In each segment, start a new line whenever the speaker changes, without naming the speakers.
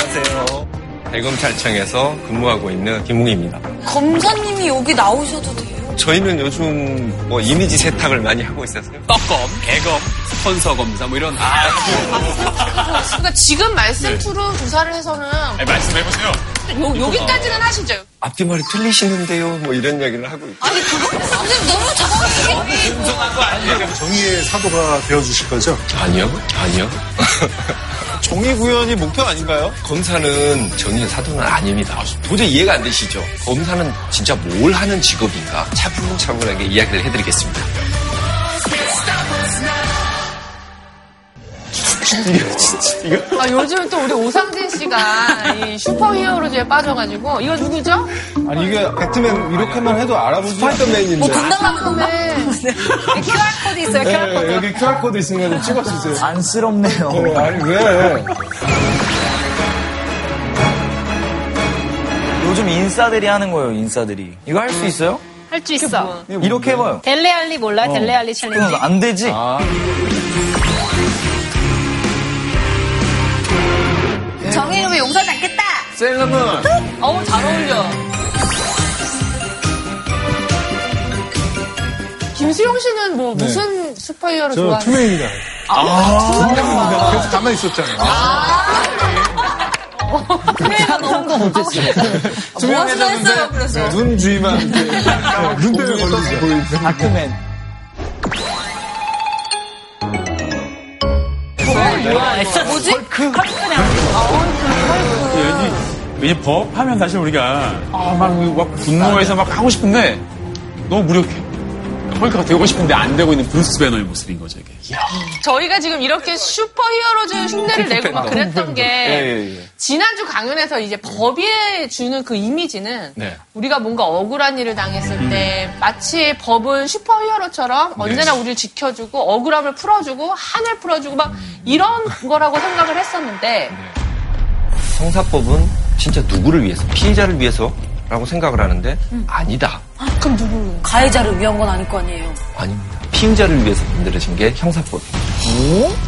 안녕하세요. 대검찰청에서 근무하고 있는 김웅입니다.
검사님이 여기 나오셔도 돼요?
저희는 요즘 뭐 이미지 세탁을 많이 하고 있어서요.
떡검, 개검, 스폰서 검사 뭐 이런 아,
그러니까 지금 말씀 투로 조사를 해서는
네, 말씀해보세요.
요, 여기까지는 하시죠.
앞뒤말이 틀리시는데요. 뭐 이런 이야기를 하고 있고.
아니, 그거 선생님 너무
아니에요?
정의의 사도가 되어주실 거죠?
아니요, 아니요.
정의 구현이 목표 아닌가요?
검사는 정의의 사도는 아닙니다. 도저히 이해가 안 되시죠? 검사는 진짜 뭘 하는 직업인가? 차분차분하게 이야기를 해드리겠습니다.
아, 요즘 또 우리 오상진 씨가 이 슈퍼히어로즈에 빠져가지고 이거 누구죠?
아니 이게 배트맨 이렇게만 해도 알아보지 스파이더맨인데
뭐 분당하는
네.
QR코드 있어요,
네,
QR코드.
여기 QR코드 있으면 좀 찍어주세요
안쓰럽네요.
어, 아니 왜
요즘 인싸들이 하는 거예요, 인싸들이. 이거 할 수 있어요?
할 수 있어.
이렇게 해봐요.
델레알리 몰라요? 델레알리 challenge?
그건 안 되지.
정의의 이름으로 용서하지 않겠다!
세일러문
어우, 잘 어울려. 김수용 씨는 뭐 무슨 슈퍼히어로
저
좋아해요?
투명입니다 아 그래서 가만히 있었잖아요
상상도 못했어요. 뭐 하시나 했어요, 그래서.
눈 주위만 이렇게 눈 때문에 걸리죠 보이는
다크맨.
뭐지?
왜냐 법 하면 사실 우리가 아, 막, 막 분노해서 막 하고 싶은데 너무 무력해. 헐크가 되고 싶은데 안 되고 있는 브루스 배너의 모습인 거죠 이게.
저희가 지금 이렇게 superheroes 흉내를 내고 막 그랬던 게
예, 예.
지난주 강연에서 이제 법이 주는 그 이미지는
네.
우리가 뭔가 억울한 일을 당했을 때 마치 법은 superhero처럼 언제나 우리를 지켜주고 억울함을 풀어주고 한을 풀어주고 막 이런 거라고 생각을 했었는데
형사법은 진짜 누구를 위해서, 피해자를 위해서 라고 생각을 하는데 아니다.
그럼 누구? 가해자를 위한 건 아닐 거 아니에요.
아닙니다. 피의자를 위해서 만들어진 게 형사법입니다.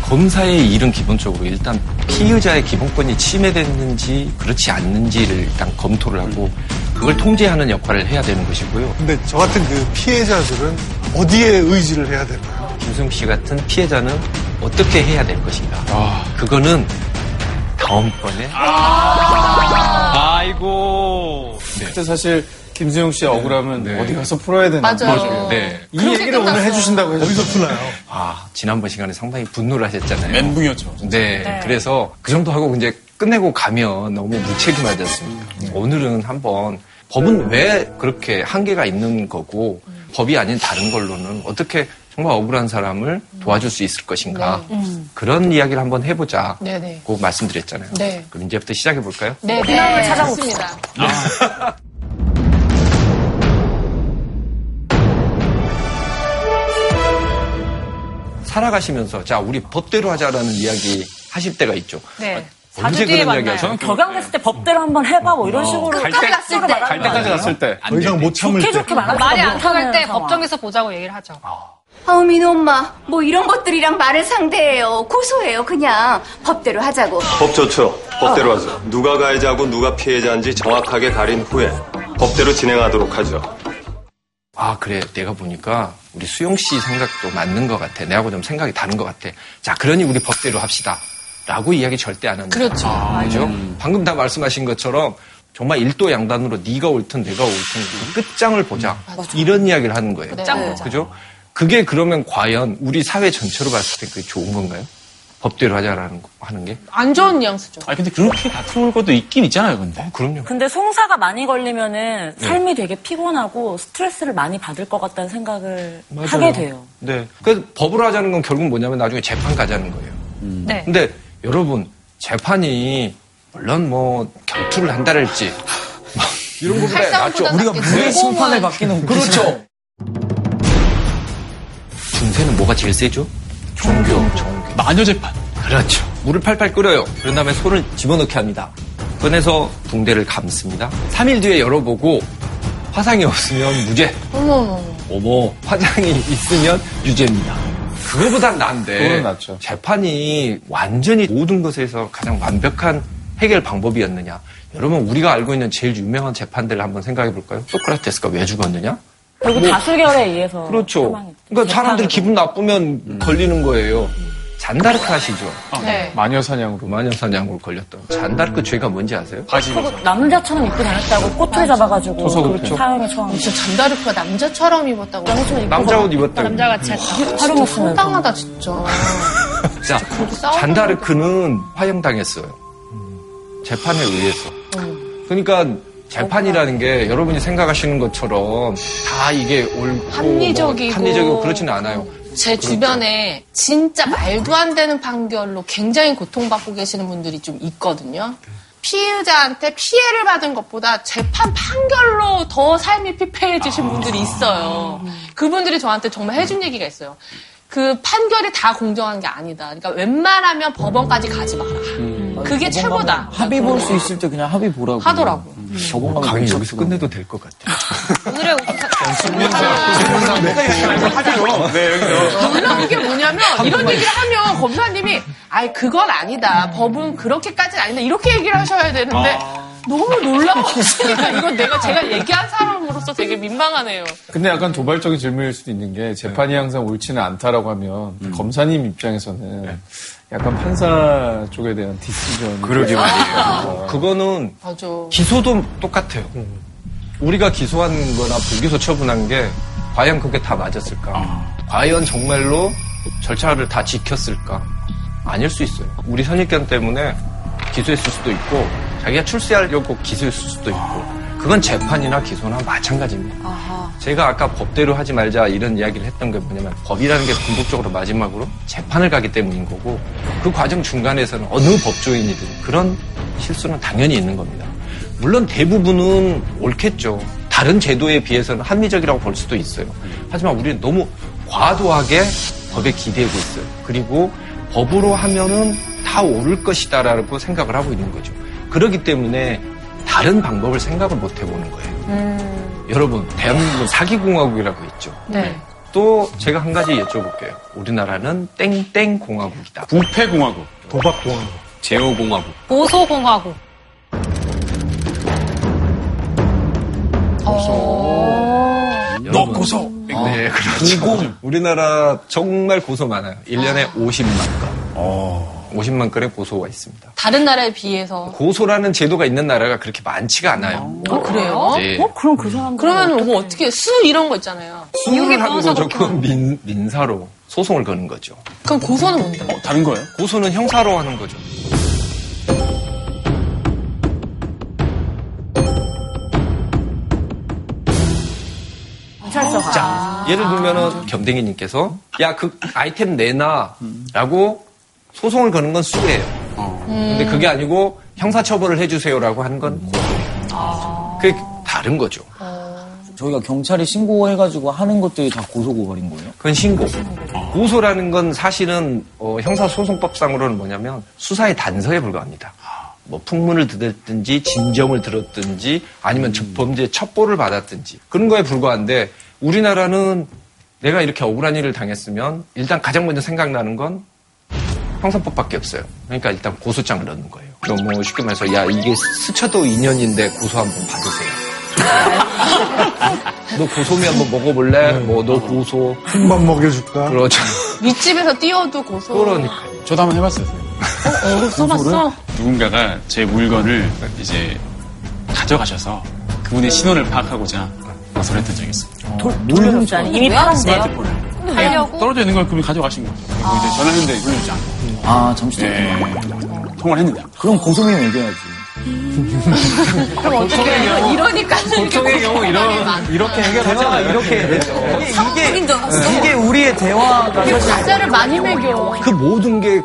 검사의 일은 기본적으로 일단 피의자의 기본권이 침해됐는지 그렇지 않는지를 일단 검토를 하고 그걸 통제하는 역할을 해야 되는 것이고요.
근데 저 같은 그 피해자들은 어디에 의지를 해야 될까요?
김승 씨 같은 피해자는 어떻게 해야 될 것인가. 그거는 다음번에
아이고.
그때 사실 김수영 씨의 억울함은
네.
어디 가서 풀어야 되나
맞아요.
네.
이 얘기를 오늘
끝났어.
해주신다고 해서 어디서 푸나요?
아, 지난번 시간에 상당히 분노를 하셨잖아요.
멘붕이었죠.
네, 그래서 그 정도 하고 이제 끝내고 가면 너무 무책임하지 않습니까? 오늘은 한번 법은 왜 그렇게 한계가 있는 거고 법이 아닌 다른 걸로는 어떻게 정말 억울한 사람을 도와줄 수 있을 것인가 그런 이야기를 한번 해보자.
네 네.
고 말씀드렸잖아요.
네.
그럼 이제부터 시작해 볼까요?
네, 네, 찾아봅니다.
살아가시면서 자 우리 법대로 하자라는 이야기 하실 때가 있죠.
네.
언제
4주 뒤에
그런 이야기
만나요.
하죠?
격양 됐을 때 법대로 한번 해봐 뭐 이런 식으로
갈 때,
갔을 때.
갈 때까지 갔을 때.
더 이상 못 참을
좋게
때
좋게 말하지
말이 안 통할 때 법정에서 보자고 얘기를 하죠.
아 우 민호 엄마 뭐 이런 것들이랑 말을 상대해요 고소해요 그냥 법대로 하자고
법 좋죠. 법대로 하죠. 누가 가해자고 누가 피해자인지 정확하게 가린 후에 법대로 진행하도록 하죠.
아, 그래. 내가 보니까 우리 수용 씨 생각도 맞는 것 같아. 내하고 좀 생각이 다른 것 같아. 자, 그러니 우리 법대로 합시다. 라고 이야기 절대 안 합니다.
그렇죠.
그죠? 방금 다 말씀하신 것처럼 정말 일도 양단으로 네가 옳든 내가 옳든 그 끝장을 보자. 이런 이야기를 하는 거예요.
끝장 보자.
그죠? 그게 그러면 과연 우리 사회 전체로 봤을 때 그게 좋은 건가요? 법대로 하자라는 거, 하는 게?
안 좋은 뉘앙스죠.
아니 근데 그렇게 다툴 것도 있긴 있잖아요, 근데.
그럼요.
근데 송사가 많이 걸리면은 삶이 되게 피곤하고 스트레스를 많이 받을 것 같다는 생각을
맞아요.
하게 돼요.
네. 그래서 법으로 하자는 건 결국 뭐냐면 나중에 재판 가자는 거예요.
네.
근데 여러분 재판이 물론 뭐 결투를 한다랄지 뭐 이런 거보다 낫죠.
우리가. 무의 심판을 받기는
그렇죠. 중세는 뭐가 제일 세죠? 종교, 종교.
마녀 재판.
그렇죠. 물을 팔팔 끓여요. 그런 다음에 손을 집어넣게 합니다. 꺼내서 붕대를 감습니다. 3일 뒤에 열어보고 화상이 없으면 무죄.
어머.
어머, 화장이 있으면 유죄입니다. 그거보단
낫죠.
재판이 완전히 모든 것에서 가장 완벽한 해결 방법이었느냐? 여러분 우리가 알고 있는 제일 유명한 재판들을 한번 생각해 볼까요? 소크라테스가 왜 죽었느냐?
결국 다수결에 의해서
그렇죠.
사망했죠.
그러니까 사람들이
재판으로.
기분 나쁘면 걸리는 거예요. 잔다르크 아시죠?
네.
마녀 사냥으로.
마녀 사냥으로 걸렸던 잔다르크 죄가 뭔지 아세요?
바지
그리고 남자처럼 입고 다녔다고 꼬투리 잡아가지고
토속을
그렇죠. 사형에 처한
진짜 잔다르크가 남자처럼 입었다고.
남자처럼 입고
남자 옷 입었다고.
남자같이 했다.
활용했으면서
황당하다 진짜.
자, 잔다르크는 화형당했어요. 재판에 의해서. 그러니까 재판이라는 게 여러분이 생각하시는 것처럼 다 이게 옳고
합리적이고.
뭐 합리적이고 그렇지는 않아요.
제 주변에 진짜 말도 안 되는 판결로 굉장히 고통받고 계시는 분들이 좀 있거든요. 피의자한테 피해를 받은 것보다 재판 판결로 더 삶이 피폐해지신 분들이 있어요. 그분들이 저한테 정말 해준 얘기가 있어요. 그 판결이 다 공정한 게 아니다. 그러니까 웬만하면 법원까지 가지 마라. 그게 최고다.
합의 볼 수 있을 때 그냥 합의 보라고.
하더라고.
가면
강의. 여기서 끝내도 될 것 같아요.
오늘의 우선
하죠. 네, 여기서.
놀라운 게 뭐냐면 이런 얘기를 하면 검사님이 아이 그건 아니다. 법은 그렇게까지는 아니다. 이렇게 얘기를 하셔야 되는데 너무 놀라워하시니까 이건 내가 제가 얘기한 사람으로서 되게 민망하네요.
근데 약간 도발적인 질문일 수도 있는 게 재판이 항상 옳지는 않다라고 하면 검사님 입장에서는 약간 판사 쪽에 대한 디시전.
그러게 말이에요.
그거는
맞아.
기소도 똑같아요. 우리가 기소한 거나 불기소 처분한 게 과연 그게 다 맞았을까? 과연 정말로 절차를 다 지켰을까? 아닐 수 있어요. 우리 선입견 때문에 기소했을 수도 있고 자기가 출세하려고 기소했을 수도 있고 그건 재판이나 기소나 마찬가지입니다. 제가 아까 법대로 하지 말자 이런 이야기를 했던 게 뭐냐면 법이라는 게 궁극적으로 마지막으로 재판을 가기 때문인 거고 그 과정 중간에서는 어느 법조인이든 그런 실수는 당연히 있는 겁니다. 물론 대부분은 옳겠죠. 다른 제도에 비해서는 합리적이라고 볼 수도 있어요. 하지만 우리는 너무 과도하게 법에 기대고 있어요. 그리고 법으로 하면은 다 옳을 것이다라고 생각을 하고 있는 거죠. 그렇기 때문에 다른 방법을 생각을 못 해보는 거예요. 여러분, 대한민국은 사기공화국이라고 있죠.
네.
또 제가 한 가지 여쭤볼게요. 우리나라는 땡땡공화국이다.
부패공화국.
도박공화국.
제호공화국.
보소공화국.
너 고소.
네, 그렇죠. 우리나라 정말 고소 많아요. 1년에 50만 건. 50만 건의 고소가 있습니다.
다른 나라에 비해서.
고소라는 제도가 있는 나라가 그렇게 많지가 않아요.
어, 그래요?
네.
어? 그럼 그 사람
그러면 뭐 어떻게 수 이런 거 있잖아요.
수를 거죠. 그건 민, 민사로 소송을 거는 거죠.
그럼 고소는 뭔데?
어, 다른 거예요?
고소는 형사로 하는 거죠. 자, 예를 들면은 겸댕이님께서 야 그 아이템 내놔라고 소송을 거는 건 수예요. 근데 그게 아니고 형사처벌을 해주세요라고 하는 건 고소예요. 그게 다른 거죠.
저희가 경찰에 신고해가지고 하는 것들이 다 고소고발인 거예요?
그건 신고. 고소라는 건 사실은 어, 형사소송법상으로는 뭐냐면 수사의 단서에 불과합니다. 뭐 풍문을 듣었든지 진정을 들었든지 아니면 저 범죄 첩보를 받았든지 그런 거에 불과한데 우리나라는 내가 이렇게 억울한 일을 당했으면 일단 가장 먼저 생각나는 건 형사법밖에 없어요. 그러니까 일단 고소장을 넣는 거예요. 그럼 뭐 쉽게 말해서 야 이게 스쳐도 인연인데 고소 한번 받으세요. 너 고소미 한번 먹어볼래? 뭐 너 고소.
흰밥 먹여줄까?
그렇죠.
윗집에서 띄워도 고소.
그러니까요.
저도 한번 해봤어요.
어, 써봤어?
누군가가 제 물건을 이제 가져가셔서 그분의 신원을 파악하고자 고소를 했던 적이 있어요.
돌려줬지 아니 이미 팔았는데
하려고
떨어져 있는 걸 그분이 가져가신 거죠. 그리고 이제 전화했는데 돌려주지 않고.
아, 잠시
네.
잠깐만.
통화를 했는데.
그럼 고소민 얘기해야지.
그럼 어떻게 해요? 이러니까
보통의 경우 이런 이렇게 해결하잖아요. 이렇게
이게, 이게 우리의 대화가 사실
가짜를 많이 매겨.
그 모든 게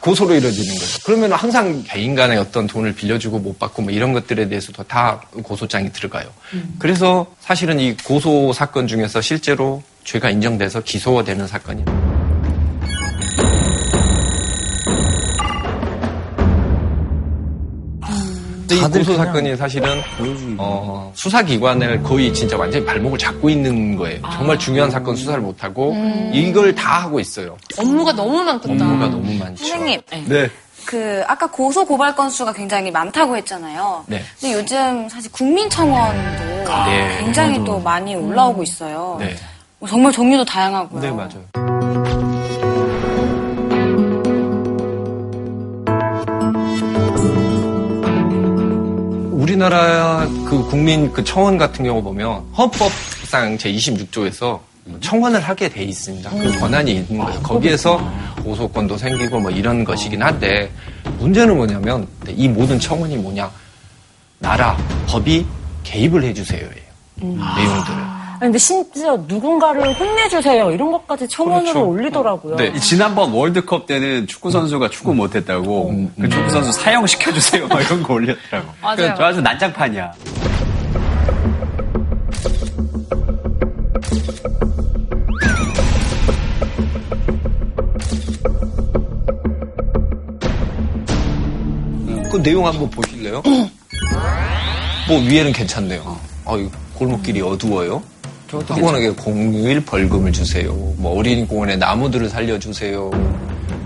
고소로 이루어지는 거예요. 그러면 항상 개인 간에 어떤 돈을 빌려주고 못 받고 뭐 이런 것들에 대해서도 다 고소장이 들어가요. 그래서 사실은 이 고소 사건 중에서 실제로 죄가 인정돼서 기소가 되는 사건이 이 고소 사건이 사실은. 어, 수사기관을 거의 진짜 완전히 발목을 잡고 있는 거예요. 정말 중요한 사건 수사를 못 하고 이걸 다 하고 있어요.
업무가 너무 많겠다.
업무가 너무 많죠.
선생님
네.
그 아까 고소 고발 건수가 굉장히 많다고 했잖아요.
네.
근데 요즘 사실 국민청원도
네.
굉장히 또 많이 올라오고 있어요.
네.
뭐 정말 종류도 다양하고요.
네, 맞아요. 우리나라 그 국민 그 청원 같은 경우 보면 헌법상 제 26조에서 청원을 하게 돼 있습니다. 그 권한이 있는 거예요. 거기에서 고소권도 생기고 뭐 이런 것이긴 한데 문제는 뭐냐면 이 모든 청원이 뭐냐 나라 법이 개입을 해주세요예요. 내용들을.
근데 심지어 누군가를 혼내주세요. 이런 것까지 청원으로
그렇죠.
올리더라고요.
이 지난번 월드컵 때는 축구 선수가 축구 못했다고 그 축구 선수 사형 시켜주세요 막 이런 거 올렸더라고.
맞아요.
저 아주 난장판이야.
그 내용 한번 보실래요? 뭐 위에는 괜찮네요. 아, 이 골목길이 어두워요. 학원에게 공휴일 벌금을 주세요. 뭐 어린이 공원에 나무들을 살려주세요.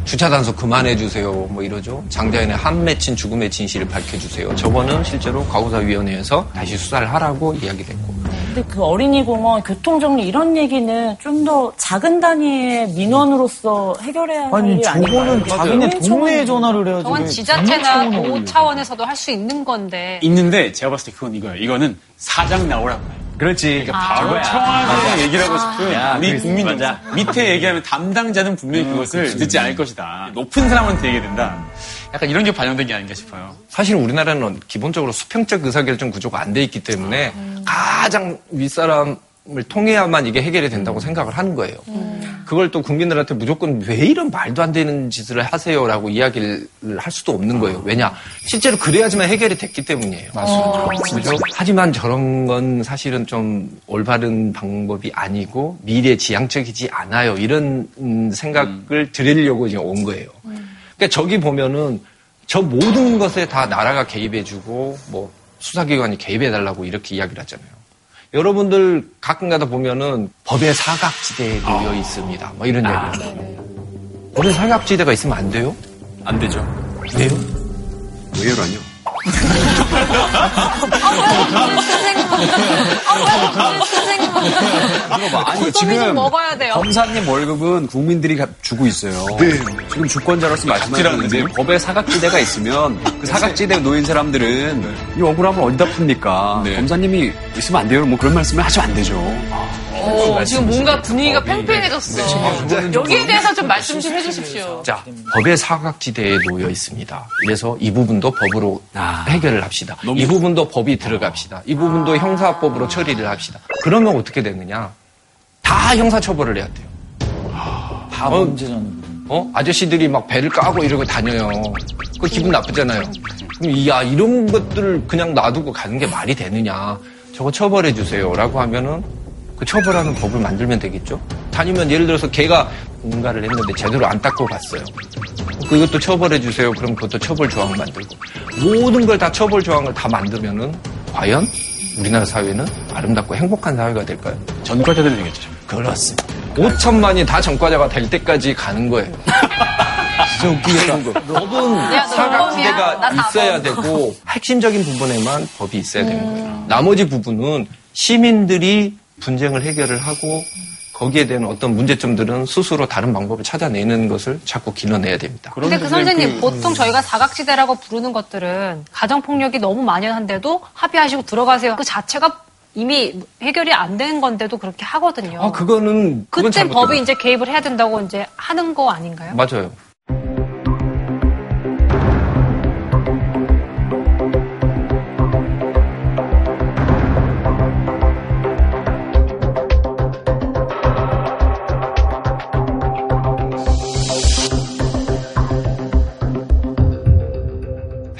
주차 단속 그만해 주세요. 뭐 이러죠. 장자연의 한 맺힌 죽음의 진실을 밝혀주세요. 저거는 실제로 과거사위원회에서 다시 수사를 하라고 이야기됐고.
근데 그 어린이공원, 교통정리 이런 얘기는 좀 더 작은 단위의 민원으로서 해결해야 할
아니
일 아닌가요?
저거는 자기네 동네에 전화를 해야지.
저건
왜
지자체나 도
올려.
차원에서도 할 수 있는 건데.
있는데 제가 봤을 때 그건 이거예요. 이거는 사장 나오라고.
그렇지.
그러니까 바로 청와대 얘기를 하고 싶은
야,
우리. 국민
맞아.
밑에 얘기하면 담당자는 분명히 그것을 듣지 않을 것이다. 높은 사람한테 얘기해야 된다. 약간 이런 게 반영된 게 아닌가 싶어요.
사실 우리나라는 기본적으로 수평적 의사결정 구조가 안 돼 있기 때문에 가장 윗사람 을 통해야만 이게 해결이 된다고 생각을 하는 거예요. 그걸 또 국민들한테 무조건 왜 이런 말도 안 되는 짓을 하세요라고 이야기를 할 수도 없는 거예요. 왜냐? 실제로 그래야지만 해결이 됐기 때문이에요. 맞습니다. 그죠? 하지만 저런 건 사실은 좀 올바른 방법이 아니고 미래 지향적이지 않아요. 이런 음, 생각을 드리려고 지금 온 거예요. 그러니까 저기 보면은 저 모든 것에 다 나라가 개입해주고 뭐 수사기관이 개입해달라고 이렇게 이야기를 하잖아요. 여러분들 가끔 가다 보면은 법의 사각지대에 놓여 있습니다. 뭐 이런 얘기를 하요 법의 사각지대가 있으면 안 돼요?
안 되죠.
왜요?
왜요라뇨?
아,
아니
좀 먹어야 돼요.
검사님 월급은 국민들이 가- 주고 있어요. 지금 주권자로서 말씀하셨는데
지금?
법에 사각지대가 있으면 그 사각지대에 놓인 사람들은 이 억울함을 어디다 풉니까?
네.
검사님이 있으면 안 돼요. 뭐 그런 말씀을 하시면 안 되죠.
어, 지금 뭔가 분위기가 팽팽해졌어. 여기에 대해서 좀 말씀 좀 해주십시오.
자, 법의 사각지대에 놓여 있습니다. 그래서 이 부분도 법으로
아.
해결을 합시다. 이 부분도 법이 들어갑시다. 이 부분도 형사법으로 처리를 합시다. 그러면 어떻게 되느냐? 다 형사처벌을 해야 돼요.
다
어,
문제잖아요.
어? 아저씨들이 막 배를 까고 이러고 다녀요. 그 기분 나쁘잖아요. 그럼 야 이런 것들을 그냥 놔두고 가는 게 말이 되느냐? 저거 처벌해 주세요라고 하면은 그 처벌하는 법을 만들면 되겠죠. 다니면 예를 들어서 걔가 뭔가를 했는데 제대로 안 닦고 갔어요. 그것도 처벌해 주세요. 그럼 그것도 처벌 조항 만들고 모든 걸 다 처벌 조항을 다 만들면은 과연 우리나라 사회는 아름답고 행복한 사회가 될까요?
전과자들은 되겠죠.
그렇습니다. 5천만이 다 전과자가 될 때까지 가는 거예요. 진짜 웃기겠다. 법은
야, 너
사각지대가 있어야
다
되고 핵심적인 부분에만 법이 있어야 되는 거예요. 나머지 부분은 시민들이 분쟁을 해결을 하고 거기에 대한 어떤 문제점들은 스스로 다른 방법을 찾아내는 것을 자꾸 길러내야 됩니다.
근데 그 선생님, 보통 저희가 사각지대라고 부르는 것들은 가정폭력이 너무 만연한데도 합의하시고 들어가세요. 그 자체가 이미 해결이 안 된 건데도 그렇게 하거든요.
아, 그거는 그건
그때 법이
거예요.
이제 개입을 해야 된다고 이제 하는 거 아닌가요?
맞아요.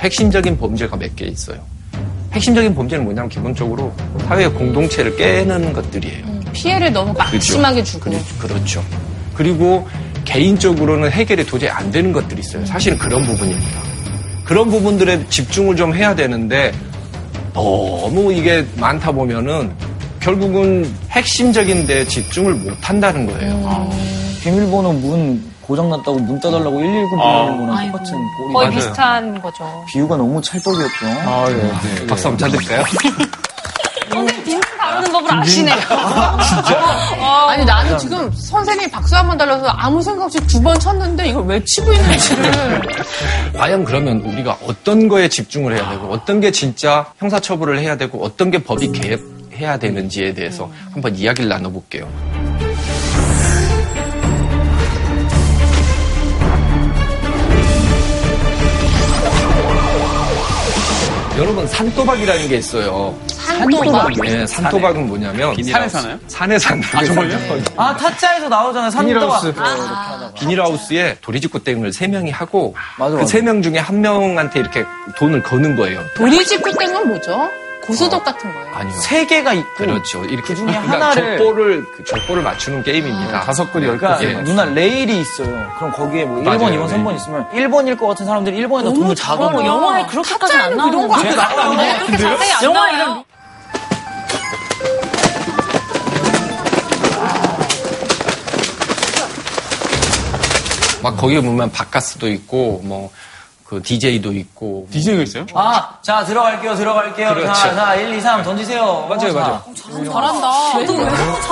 핵심적인 범죄가 몇 개 있어요. 핵심적인 범죄는 뭐냐면 기본적으로 사회 공동체를 깨는 것들이에요.
피해를 너무 막심하게 주고.
그렇죠. 그리고 개인적으로는 해결이 도저히 안 되는 것들이 있어요. 사실은 그런 부분입니다. 그런 부분들에 집중을 좀 해야 되는데 너무 이게 많다 보면은 결국은 핵심적인 데 집중을 못 한다는 거예요.
비밀번호 문 고장났다고 문 떠달라고 119 부르는 거랑 똑같은 꼴이
거의
맞아요.
비슷한 거죠.
비유가 너무 찰떡이었죠.
아, 예. 네.
박수 한번 쳐드릴까요?
선생님 빈을 다루는 법을 아시네요.
아니 나는 지금 선생님이 박수 한 번 달라서 아무 생각 없이 두 번 쳤는데 이걸 왜 치고 있는지를
과연 그러면 우리가 어떤 거에 집중을 해야 되고 어떤 게 진짜 형사처벌을 해야 되고 어떤 게 법이 개입해야 되는지에 대해서 한번 이야기를 나눠볼게요. 여러분 산도박이라는 게 있어요.
산도박.
네, 산도박은 뭐냐면
산에 사나요?
산에 사는
아, 정말요?
아, 타짜에서 나오잖아요. 산도가.
비닐하우스.
비닐하우스에 도리지구 땡을 세 명이 하고 그. 세 명 중에 한 명한테 이렇게 돈을 거는 거예요.
도리지구 땡은 뭐죠? 고소독 같은 거예요.
아니요.
세 개가 있고.
그렇죠. 이렇게
그 중에
그러니까
하나를-
족보를 그 족보를 맞추는 게임입니다.
다섯 글이 열
그러니까
개.
예.
누나 레일이 있어요. 그럼 거기에 뭐 1번,
맞아요,
2번, 3번 있으면 1번일 것 같은 사람들이 1번에다
너무
돈을
잘하네.
작아놓고
영화에 그렇게까지는 안
이런 거
나오는데.
안 나오네.
그렇게 자세히 안
영화
나와요.
이런
막 거기에 보면 바카스도 있고 뭐 그 DJ도 있고
DJ가 있어요?
아, 자, 들어갈게요, 들어갈게요.
그렇죠.
자, 자, 1, 2, 3 던지세요.
맞아요,
자.
맞아요.
잘한다.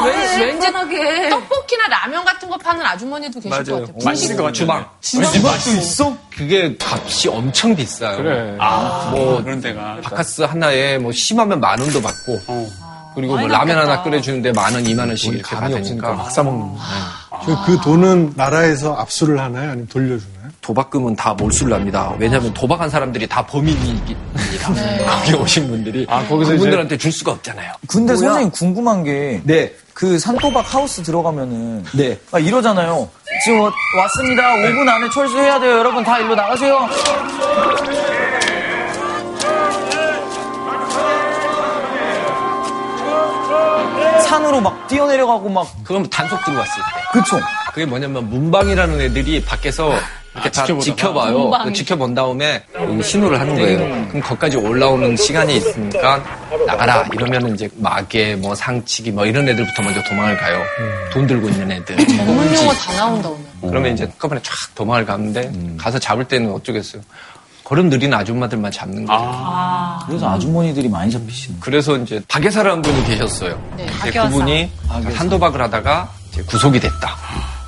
왜
왠- 왠지
편하게.
떡볶이나 라면 같은 거 파는 아주머니도 계실 것 같아요.
맛있을 것 같아요.
주방.
주방도 있어?
그게 값이 엄청 비싸요.
그래.
아,
뭐
그런 데가.
바카스 하나에 뭐 심하면 만 원도 받고
어.
그리고 뭐 라면 하나 끓여주는데 만 원, 이만 원씩 이렇게
감이 없으니까 막 싸먹는.
그, 그 돈은 나라에서 압수를 하나요? 아니면 돌려주나요?
도박금은 다 몰수를 합니다. 왜냐하면 도박한 사람들이 다 범인이기입니다. 거기 오신 분들이
아, 거기서 이제-
그분들한테 줄 수가 없잖아요.
근데 선생님 궁금한 게.
네.
그 산도박 하우스 들어가면은.
네.
막 이러잖아요. 지금 와- 왔습니다. 5분 안에 철수해야 돼요. 여러분 다 일로 나가세요. 산으로 막 뛰어내려가고 막.
그건 단속 들어왔을 때.
그쵸?
그게 뭐냐면 문방이라는 애들이 밖에서 이렇게 다
지켜보다가.
지켜봐요.
문방이.
그 지켜본 다음에 이 신호를 하는 거예요. 그럼 거기까지 올라오는 시간이 있으니까 나가라 이러면 이제 마개, 뭐 상치기, 뭐 이런 애들부터 먼저 도망을 가요. 돈 들고 있는 애들.
전문 용어 다 나온다 오늘.
그러면 이제 한꺼번에 쫙 도망을 가는데 가서 잡을 때는 어쩌겠어요. 걸음 느린 아줌마들만 잡는 거예요.
그래서 아주머니들이 많이 잡히시는
그래서 이제 박예사라는 분이 계셨어요.
네,
이제
박여사.
그분이 산도박을 하다가 이제 구속이 됐다.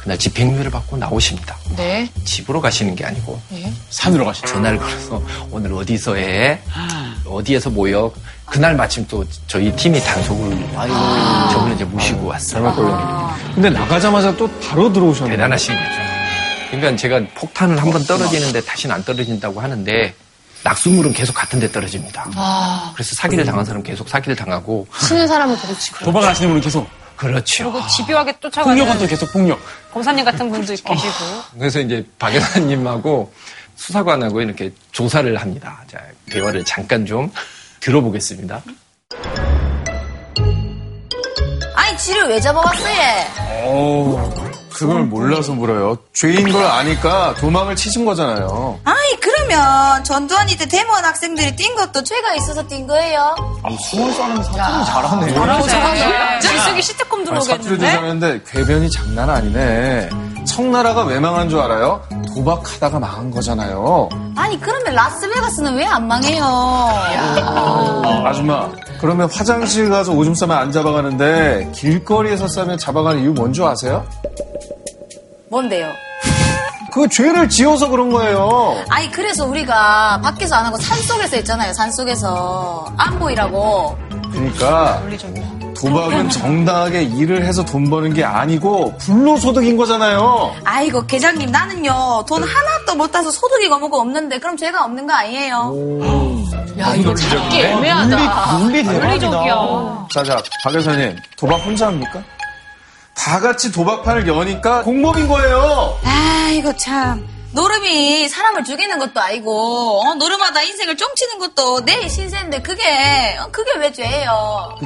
그날 집행유예를 받고 나오십니다.
네.
집으로 가시는 게 아니고
네.
산으로 가시죠.
전화를 걸어서 오늘 어디서 해? 어디에서 모여? 그날 마침 또 저희 팀이 단속을 저분을 이제 모시고 왔어요.
근데 나가자마자 또 바로 들어오셨네.
대단하신 거죠. 그러니까 제가 폭탄을 한 번 떨어지는데 다시는 안 떨어진다고 하는데 낙수물은 계속 같은 데 떨어집니다.
아,
그래서 사기를 당한 사람은 계속 사기를 당하고
치는 사람은 그렇지.
도박을 하시는 분은 계속.
그렇죠.
그리고 집요하게 쫓아가는
폭력은 또 계속 폭력.
검사님 같은 분도 계시고.
그래서 이제 박 여사님하고 수사관하고 이렇게 조사를 합니다. 자, 대화를 잠깐 좀 들어보겠습니다.
아니, 지를 왜 잡아왔어, 얘?
어, 그걸 몰라서 물어요. 죄인 걸 아니까 도망을 치신 거잖아요.
아이, 그러면 전두환이 때 데모한 학생들이 뛴 것도 죄가 있어서 뛴 거예요?
숨을 싸는 사람이 잘하네.
잘하네. 지숙이 시트콤
아니, 사투리
들어오겠는데?
조사하는데 궤변이 장난 아니네. 청나라가 왜 망한 줄 알아요? 도박하다가 망한 거잖아요.
아니, 그러면 라스베가스는 왜 안 망해요?
아줌마, 그러면 화장실 가서 오줌 싸면 안 잡아가는데 길거리에서 싸면 잡아가는 이유 뭔 줄 아세요?
뭔데요?
그 죄를 지어서 그런 거예요.
아니, 그래서 우리가 밖에서 안 하고 산 속에서 했잖아요, 산 속에서. 안 보이라고.
그러니까 도박은 정당하게 일을 해서 돈 버는 게 아니고 불로소득인 거잖아요.
아이고, 계장님, 나는요, 돈 하나도 못 따서 소득이 뭐고 없는데, 그럼 죄가 없는 거 아니에요?
야, 이거 찾기 애매하다.
논리
논리적이야.
자자, 박 여사님, 도박 혼자 합니까? 다 같이 도박판을 여니까 공범인 거예요.
아이고, 참. 노름이 사람을 죽이는 것도 아니고, 어, 노름하다 인생을 쫑치는 것도 내 신세인데, 그게, 어, 그게 왜 죄예요?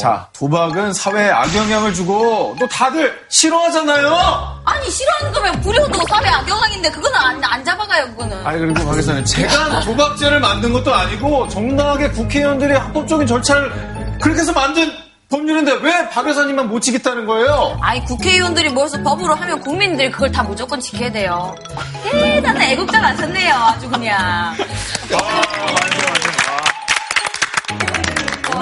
자, 도박은 사회에 악영향을 주고 또 다들 싫어하잖아요.
아니, 싫어하는 거면 불효도 사회 악영향인데, 그거는 안, 안 잡아가요, 그거는.
아니 그리고 박 여사님, 제가 도박죄를 만든 것도 아니고 정당하게 국회의원들이 합법적인 절차를 그렇게 해서 만든 법률인데 왜 박 여사님만 못 지겠다는 거예요?
아니 국회의원들이 모여서 법으로 하면 국민들이 그걸 다 무조건 지켜야 돼요. 대단한 애국자 나셨네요. 아주 그냥.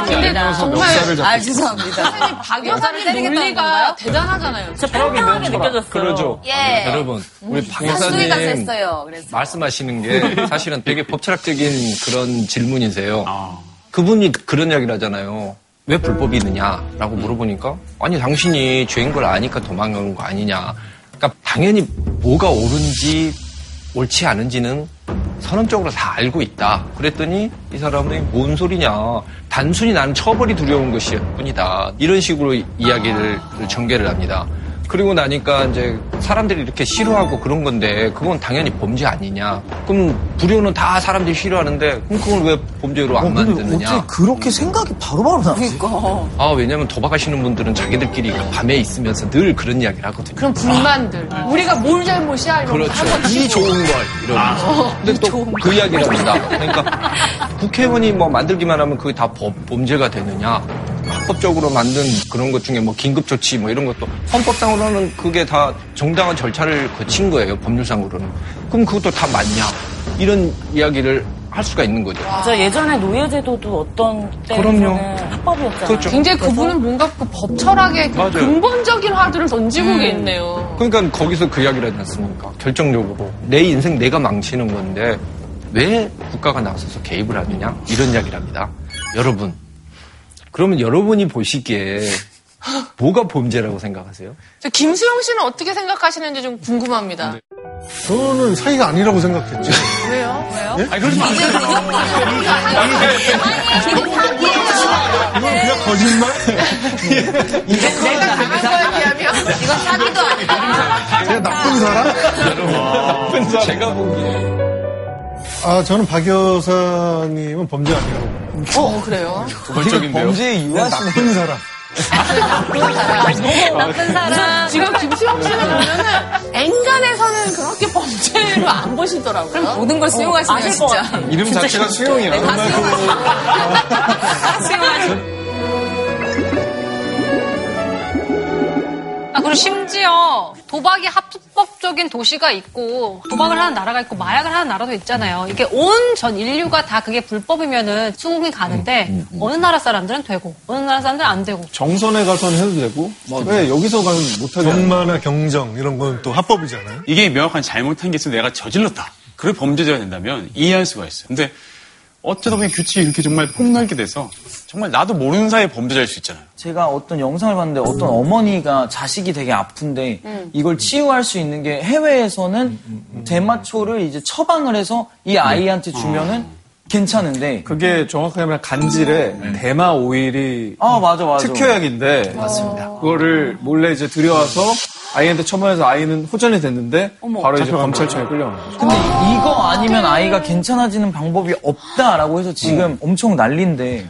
근데 정말
아 죄송합니다.
선생님 박 여사님
때리겠다는
논리가? 대단하잖아요.
진짜 평평하게 느껴졌어요.
그러죠.
예.
여러분, 우리 박
한수위가
여사님. 말씀하시는 게 사실은 되게 법철학적인 그런 질문이세요.
아.
그분이 그런 이야기를 하잖아요. 왜 불법이 있느냐라고 물어보니까 아니 당신이 죄인 걸 아니까 도망간 거 아니냐. 그러니까 당연히 뭐가 옳은지 옳지 않은지는 선언적으로 다 알고 있다. 그랬더니 이 사람은 뭔 소리냐. 단순히 나는 처벌이 두려운 것일 뿐이다. 이런 식으로 이야기를 전개를 합니다. 그리고 나니까 이제 사람들이 이렇게 싫어하고 그런 건데 그건 당연히 범죄 아니냐. 그럼 불효는 다 사람들이 싫어하는데 그럼 그걸 왜 범죄로 안 만드느냐.
어떻게 그렇게 생각이 바로바로 나지?
아, 왜냐면 도박하시는 분들은 자기들끼리 그 밤에 있으면서 늘 그런 이야기를 하거든요.
그럼 불만들. 우리가 뭘 잘못이야? 이러면
그렇죠. 이 좋은 걸 이러면서. 근데 또 그 이야기를 합니다. 그러니까 국회의원이 뭐 만들기만 하면 그게 다 법, 범죄가 되느냐. 합법적으로 만든 그런 것 중에 뭐 긴급조치 뭐 이런 것도 헌법상으로는 그게 다 정당한 절차를 거친 거예요. 법률상으로는. 그럼 그것도 다 맞냐. 이런 이야기를 할 수가 있는 거죠.
저 예전에 노예제도도 어떤
그럼요.
때는 합법이었잖아요.
그렇죠.
굉장히
그래서
그분은 뭔가 그 법철학의 그. 근본적인 화두를 던지고 계있네요.
그러니까 거기서 그 이야기를 하지 않습니까? 결정적으로. 내 인생 내가 망치는 건데 왜 국가가 나서서 개입을 하느냐? 이런 이야기를 합니다. 여러분. 그러면 여러분이 보시기에 뭐가 범죄라고 생각하세요?
저 김수영 씨는 어떻게 생각하시는지 좀 궁금합니다.
저는 사이가 아니라고 생각했죠.
왜요? 왜요?
예?
아니, 그러지 마세요.
이건 그냥 거짓말?
내가 당한 거에 비하면
이건 사기도 아니고.
제가 나쁜 사람?
제가 보기에.
아, 저는 박 여사님은 범죄 아니라고.
어 그래요?
도발적인데요.
범죄의
그냥
유아신
나쁜 사람.
나쁜 사람.
지금 김수영 씨는 보면은 엔간에서는 그렇게 범죄로 안 보시더라고요.
모든 걸 수용하시네요,
아실 것
진짜.
이름 자체가 수용이야.
네, 다 수용하시네.
그리고 심지어 도박이 합법적인 도시가 있고 도박을 하는 나라가 있고 마약을 하는 나라도 있잖아요. 이게 온 전 인류가 다 그게 불법이면은 수긍이 가는데 어느 나라 사람들은 되고 어느 나라 사람들은 안 되고
정선에 가서는 해도 되고 왜 여기서 가면 못하게
경마나 경정 이런 건 또 합법이잖아요.
이게 명확한 잘못한 게 있으면 내가 저질렀다. 그걸 범죄자가 된다면 이해할 수가 있어요. 근데 어쩌다 보니 규칙이 이렇게 정말 폭넓게 돼서 정말 나도 모르는 사이에 범죄자일 수 있잖아요.
제가 어떤 영상을 봤는데 어떤 어머니가 자식이 되게 아픈데 이걸 치유할 수 있는 게 해외에서는 대마초를 이제 처방을 해서 이 아이한테 주면은 괜찮은데
그게 정확하게 말하면 간질에 대마 오일이
아 맞아 맞아.
특효약인데 맞습니다. 그거를 몰래 이제 들여와서 아이한테 처방해서 아이는 호전이 됐는데 바로 이제 검찰청에 끌려간 거죠.
근데 이거 아니면 아이가 괜찮아지는 방법이 없다라고 해서 지금 엄청 난리인데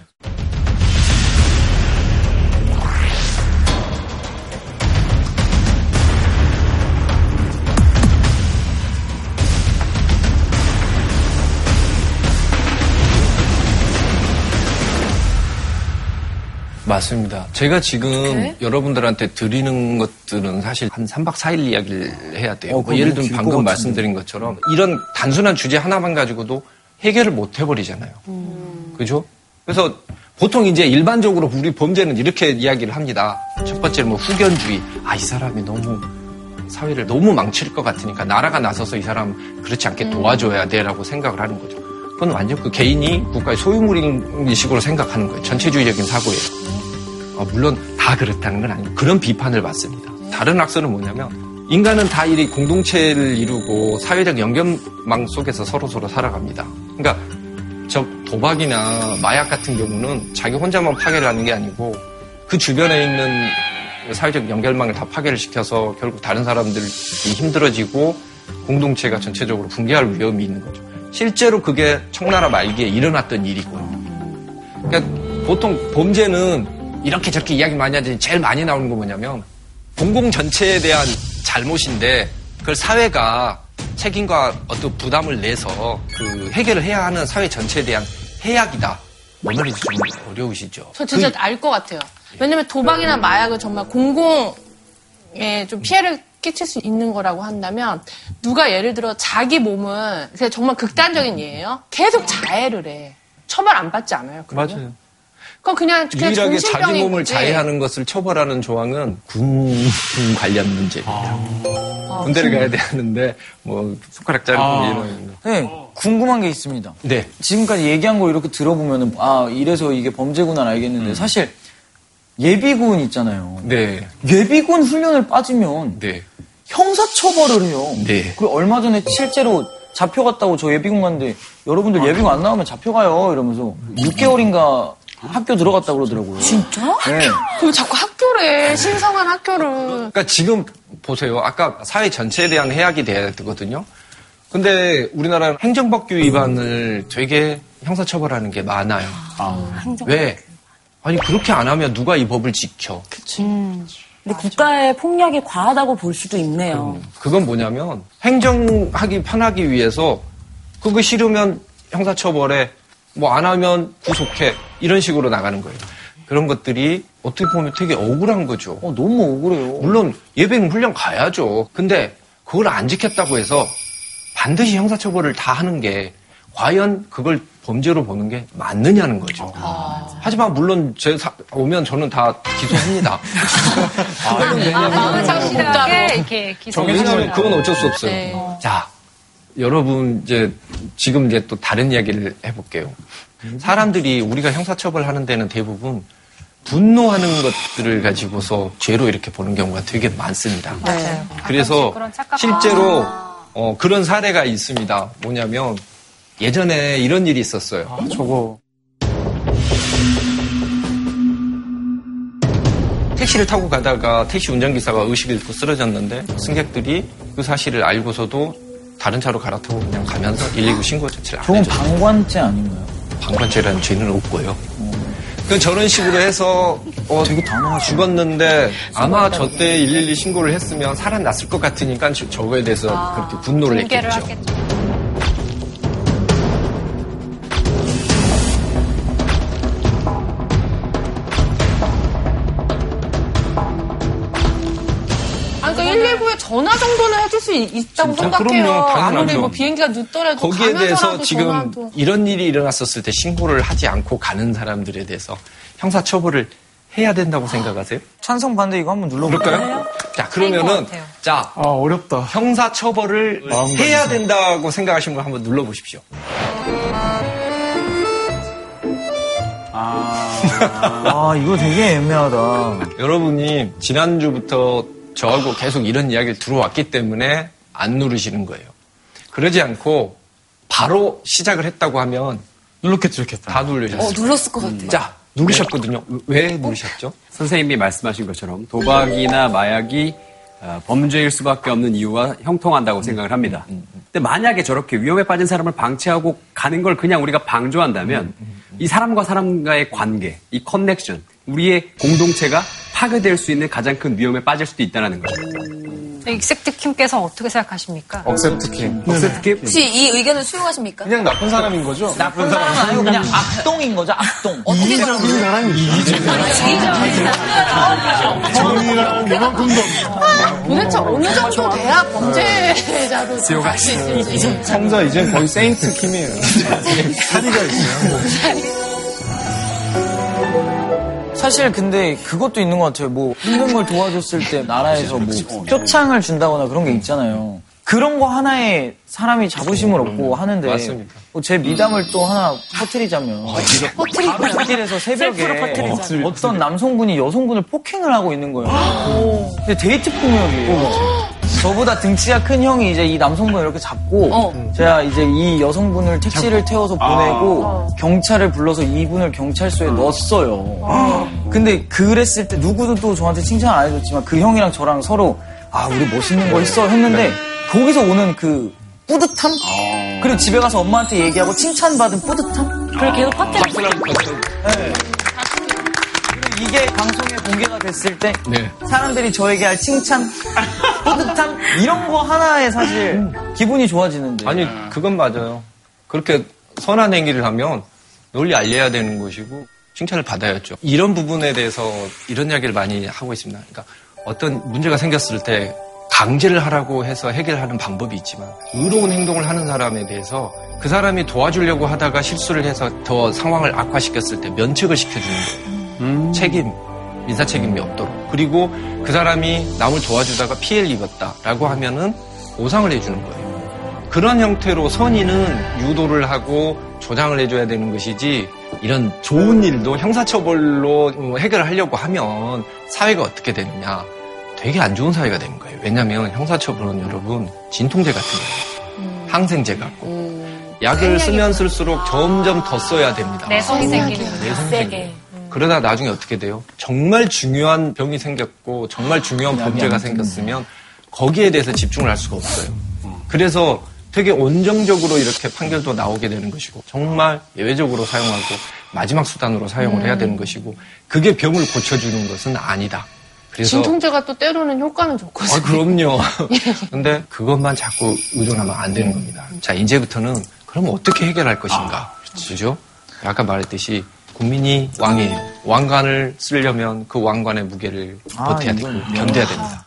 맞습니다. 제가 지금
그래?
여러분들한테 드리는 것들은 사실 한 3박 4일 이야기를 해야 돼요.
어,
뭐 예를
너무
들면 방금
같은데.
말씀드린 것처럼 이런 단순한 주제 하나만 가지고도 해결을 못 해버리잖아요. 그죠? 그래서 보통 이제 일반적으로 우리 범죄는 이렇게 이야기를 합니다. 첫 번째는 뭐 후견주의. 아, 이 사람이 너무 사회를 너무 망칠 것 같으니까 나라가 나서서 이 사람 그렇지 않게 도와줘야 돼라고 생각을 하는 거죠. 그건 완전 그 개인이 국가의 소유물인 식으로 생각하는 거예요. 전체주의적인 사고예요. 어, 물론 다 그렇다는 건 아니고 그런 비판을 받습니다. 다른 학설은 뭐냐면 인간은 다이 공동체를 이루고 사회적 연결망 속에서 서로 서로 살아갑니다. 그러니까 저 도박이나 마약 같은 경우는 자기 혼자만 파괴를 하는 게 아니고 그 주변에 있는 사회적 연결망을 다 파괴를 시켜서 결국 다른 사람들이 힘들어지고 공동체가 전체적으로 붕괴할 위험이 있는 거죠. 실제로 그게 청나라 말기에 일어났던 일이고요. 그러니까 보통 범죄는 이렇게 저렇게 이야기 많이 하지 제일 많이 나오는 거 뭐냐면 공공 전체에 대한 잘못인데 그걸 사회가 책임과 어떤 부담을 내서 그 해결을 해야 하는 사회 전체에 대한 해악이다. 오늘이 좀 어려우시죠.
저 진짜
그-
알것 같아요. 왜냐면 도박이나 마약은 정말 공공에 좀 피해를 끼칠 수 있는 거라고 한다면 누가 예를 들어 자기 몸을 그냥 정말 극단적인 예예요. 계속 자해를 해. 처벌 안 받지 않아요. 그러면?
맞아요.
그건 그냥 그냥
유일하게 자기 몸을. 자해하는 것을 처벌하는 조항은 군 관련 문제입니다.
아,
군대를 가야 되는데 뭐 손가락 자르고
아.
이런 거.
네, 궁금한 게 있습니다.
네.
지금까지 얘기한 거 이렇게 들어보면은 아 이래서 이게 범죄구나 알겠는데 사실 예비군 있잖아요.
네.
예비군 훈련을 빠지면
네.
형사처벌을 해요.
네.
그리고 얼마 전에 실제로 잡혀갔다고 저 예비군 갔는데 여러분들 예비군 안 나오면 잡혀가요 이러면서 6개월인가 학교 들어갔다 그러더라고요.
진짜?
네.
그럼 자꾸 학교래. 신성한 학교를.
그러니까 지금 보세요. 아까 사회 전체에 대한 해악이 돼야 되거든요. 근데 우리나라는 행정법규 위반을 되게 형사처벌하는 게 많아요. 왜? 아니 그렇게 안 하면 누가 이 법을 지켜?
근데 국가의 폭력이 과하다고 볼 수도 있네요.
그건 뭐냐면 행정하기 편하기 위해서 그거 싫으면 형사처벌에 뭐 안 하면 구속해 이런 식으로 나가는 거예요. 그런 것들이 어떻게 보면 되게 억울한 거죠.
너무 억울해요.
물론 예비군 훈련 가야죠. 근데 그걸 안 지켰다고 해서 반드시 형사처벌을 다 하는 게 과연 그걸 범죄로 보는 게 맞느냐는 거죠. 하지만 물론 제 사- 오면 저는 다 기소합니다.
아, 확실하게 이렇게
왜냐하면
기소를
그건 어쩔 수 없어요.
네.
자, 여러분 이제 지금 이제 또 다른 이야기를 해볼게요. 사람들이 우리가 형사처벌 하는 데는 대부분 분노하는 것들을 가지고서 죄로 이렇게 보는 경우가 되게 많습니다.
맞아요.
그래서 실제로 어, 그런 사례가 있습니다. 뭐냐면 예전에 이런 일이 있었어요.
저거
택시를 타고 가다가 택시 운전기사가 의식을 잃고 쓰러졌는데 승객들이 그 사실을 알고서도 다른 차로 갈아타고 그냥 가면서 119 신고 자체를 안
저건
해줘.
방관죄 아닌가요?
방관죄라는 죄는 없고요. 그 저런 식으로 해서 어, 죽었는데 아마 저 때 112 신고를 했으면 살아났을 것 같으니까 저- 저거에 대해서 그렇게 분노를 했겠죠.
하겠죠.
전화 정도는 해줄 수 있- 있다고
진짜?
생각해요.
그럼요.
아무리 뭐 비행기가 늦더라도
거기에 대해서
가면서라도
지금
전화도.
이런 일이 일어났었을 때 신고를 하지 않고 가는 사람들에 대해서 형사 처벌을 해야 된다고 생각하세요?
찬성 반대 이거 한번 눌러볼까요?
그럴까요? 자, 그러면은, 자,
아 어렵다.
형사 처벌을 해야 된다고 생각하시는 분 한번 눌러보십시오.
아 이거 되게 애매하다.
여러분이 지난주부터 저하고 계속 이런 이야기를 들어왔기 때문에 안 누르시는 거예요. 그러지 않고 바로 시작을 했다고 하면
눌렀겠죠, 좋겠다.
다 누르셨어요.
어, 눌렀을 것 같아.
자, 누르셨거든요. 왜 누르셨죠?
선생님이 말씀하신 것처럼 도박이나 마약이 어, 범죄일 수밖에 없는 이유와 형통한다고 생각을 합니다. 근데 만약에 저렇게 위험에 빠진 사람을 방치하고 가는 걸 그냥 우리가 방조한다면 이 사람과 사람과의 관계, 이 커넥션, 우리의 공동체가 파괴될 수 있는 가장 큰 위험에 빠질 수도 있다는 거예요.
accept 킴께서 어떻게 생각하십니까?
accept 킴.
accept 킴?
혹시 이 의견을 수용하십니까?
그냥 나쁜 사람인 거죠?
나쁜 사람은 아니고 그냥 악동인 거죠, 악동.
이기적인 사람이 이기적인 정의라고 요만큼도 없어.
도대체 어느 정도 돼야 범죄자로 갈수 있을지.
성자 이제 거의 saint 킴이에요.
사리가 있어요.
사실 근데 그것도 있는 것 같아요. 뭐 힘든 걸 도와줬을 때 나라에서 뭐 표창을 준다거나 그런 게 있잖아요. 그런 거 하나에 사람이 자부심을 얻고 하는데
맞습니다.
뭐 제 미담을 또 하나 퍼뜨리자면 바로 길에서 새벽에 어떤 남성분이 여성분을 폭행을 하고 있는 거예요. 근데 데이트 폭력이에요. 저보다 등치가 큰 형이 이제 이 남성분을 이렇게 잡고 제가 이제 이 여성분을 택시를 태워서 보내고 경찰을 불러서 이분을 경찰서에 넣었어요. 근데 그랬을 때 누구도 또 저한테 칭찬 안 해줬지만 그 형이랑 저랑 서로 아 우리 멋있는 거 했어 했는데 거기서 오는 그 뿌듯함? 그리고 집에 가서 엄마한테 얘기하고 칭찬받은 뿌듯함?
그걸 계속 퍼뜨리고
네. 이게 방송에 공개가 됐을 때
네.
사람들이 저에게 할 칭찬, 뿌듯함 이런 거 하나에 사실 기분이 좋아지는데
아니, 그건 맞아요. 그렇게 선한 행위를 하면 널리 알려야 되는 것이고, 칭찬을 받아야죠. 이런 부분에 대해서 이런 이야기를 많이 하고 있습니다. 그러니까 어떤 문제가 생겼을 때 강제를 하라고 해서 해결하는 방법이 있지만 의로운 행동을 하는 사람에 대해서 그 사람이 도와주려고 하다가 실수를 해서 더 상황을 악화시켰을 때 면책을 시켜주는 거예요. 책임, 민사 책임이 없도록. 그리고 그 사람이 남을 도와주다가 피해를 입었다라고 하면은 보상을 해주는 거예요. 그런 형태로 선의는 유도를 하고 조장을 해줘야 되는 것이지 이런 좋은 일도 형사처벌로 해결을 하려고 하면 사회가 어떻게 되느냐. 되게 안 좋은 사회가 되는 거예요. 왜냐하면 형사처벌은 여러분 진통제 같은 거예요. 항생제 같고. 약을 쓰면 쓸수록 점점 더 써야 됩니다.
내성이 생기는
내성이 생겨요. 그러다 나중에 어떻게 돼요? 정말 중요한 병이 생겼고 정말 중요한 범죄가 생겼으면 거기에 대해서 집중을 할 수가 없어요. 그래서 되게 온정적으로 이렇게 판결도 나오게 되는 것이고 정말 예외적으로 사용하고 마지막 수단으로 사용을 해야 되는 것이고 그게 병을 고쳐주는 것은 아니다. 그래서
진통제가 또 때로는 효과는 좋거든요.
아, 그럼요. 근데 그것만 자꾸 의존하면 안 되는 겁니다. 자, 이제부터는 그럼 어떻게 해결할 것인가? 그죠? 아까 말했듯이 국민이 왕이에요. 왕관을 쓰려면 그 왕관의 무게를 버텨야 되고 견뎌야 됩니다.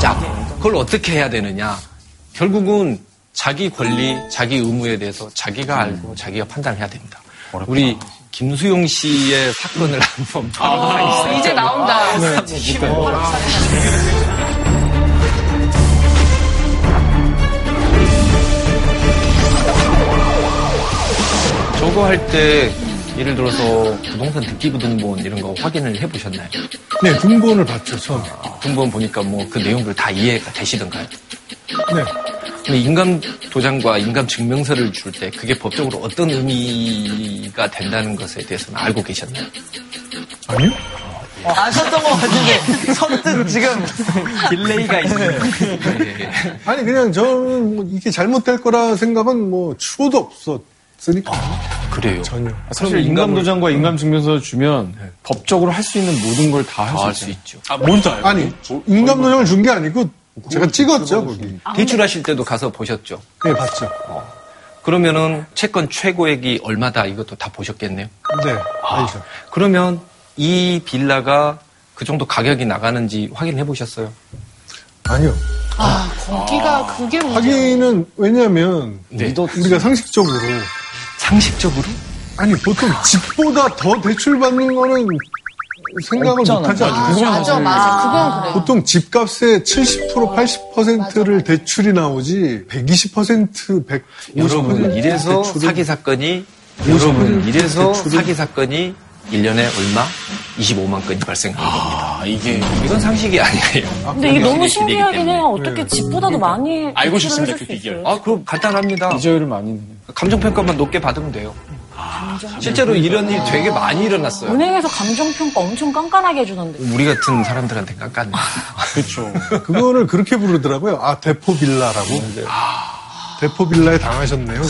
자, 그걸 어떻게 해야 되느냐? 결국은 자기 권리, 자기 의무에 대해서 자기가 알고 자기가 판단을 해야 됩니다. 우리 김수용 씨의 사건을 한번
어, 이제 나온다.
네. 저거 할 때 예를 들어서 부동산 등기부등본 이런 거 확인을 해보셨나요?
네, 등본을 봤죠, 처음에.
등본 보니까 뭐 그 내용들 다 이해가 되시던가요?
네.
근데 인감 도장과 인감 증명서를 줄 때 그게 법적으로 어떤 의미가 된다는 것에 대해서는 알고 계셨나요?
아니요?
아셨던 것 같은데 선뜻 지금 delay가 있어요.
아니, 그냥 저는 뭐 이게 잘못될 거라 생각은 뭐 추호도 없었 으니까.
그래요.
전혀.
사실 인감도장과 인감증명서를 주면 법적으로 할 수 있는 모든 걸 다 할 수 있죠.
아, 뭔지 알고.
아니, 인감도장을 준 게 아니고 제가 찍었죠, 거기.
대출하실 때도 가서 보셨죠?
네, 봤죠.
그러면은 채권 최고액이 얼마다 이것도 다 보셨겠네요.
네, 알죠.
그러면 이 빌라가 그 정도 가격이 나가는지 확인해 보셨어요?
아니요.
아, 거기가 그게 문제예요.
하기는 왜냐면
네.
우리가 상식적으로
상식적으로?
아니 보통 집보다 더 대출 받는 거는 생각을
없잖아요.
못 하지
아,
않아요.
맞아, 맞아. 그건 그래요.
보통 집값의 70% 80%를 대출이 나오지 120% 150%
여러분 이래서 사기 사건이
50%
여러분 이래서 사기 사건이 1년에 얼마? 25만 건이 발생하는 겁니다.
아, 이게.
이건 상식이 아니에요.
근데 이게 너무 신기하긴. 해요. 어떻게 집보다도 많이
알고 싶습니다,
그수
비결.
아, 그럼 간단합니다.
이자율을 많이 내요.
감정 평가만 높게 받으면 돼요. 실제로 이런 일이 되게 많이 일어났어요.
은행에서 감정평가 엄청 깐깐하게 해주던데.
우리 같은 사람들한테 깎았네.
그렇죠.
그거를 그렇게 부르더라고요. 아 대포 빌라라고.
네.
대포 빌라에 당하셨네요.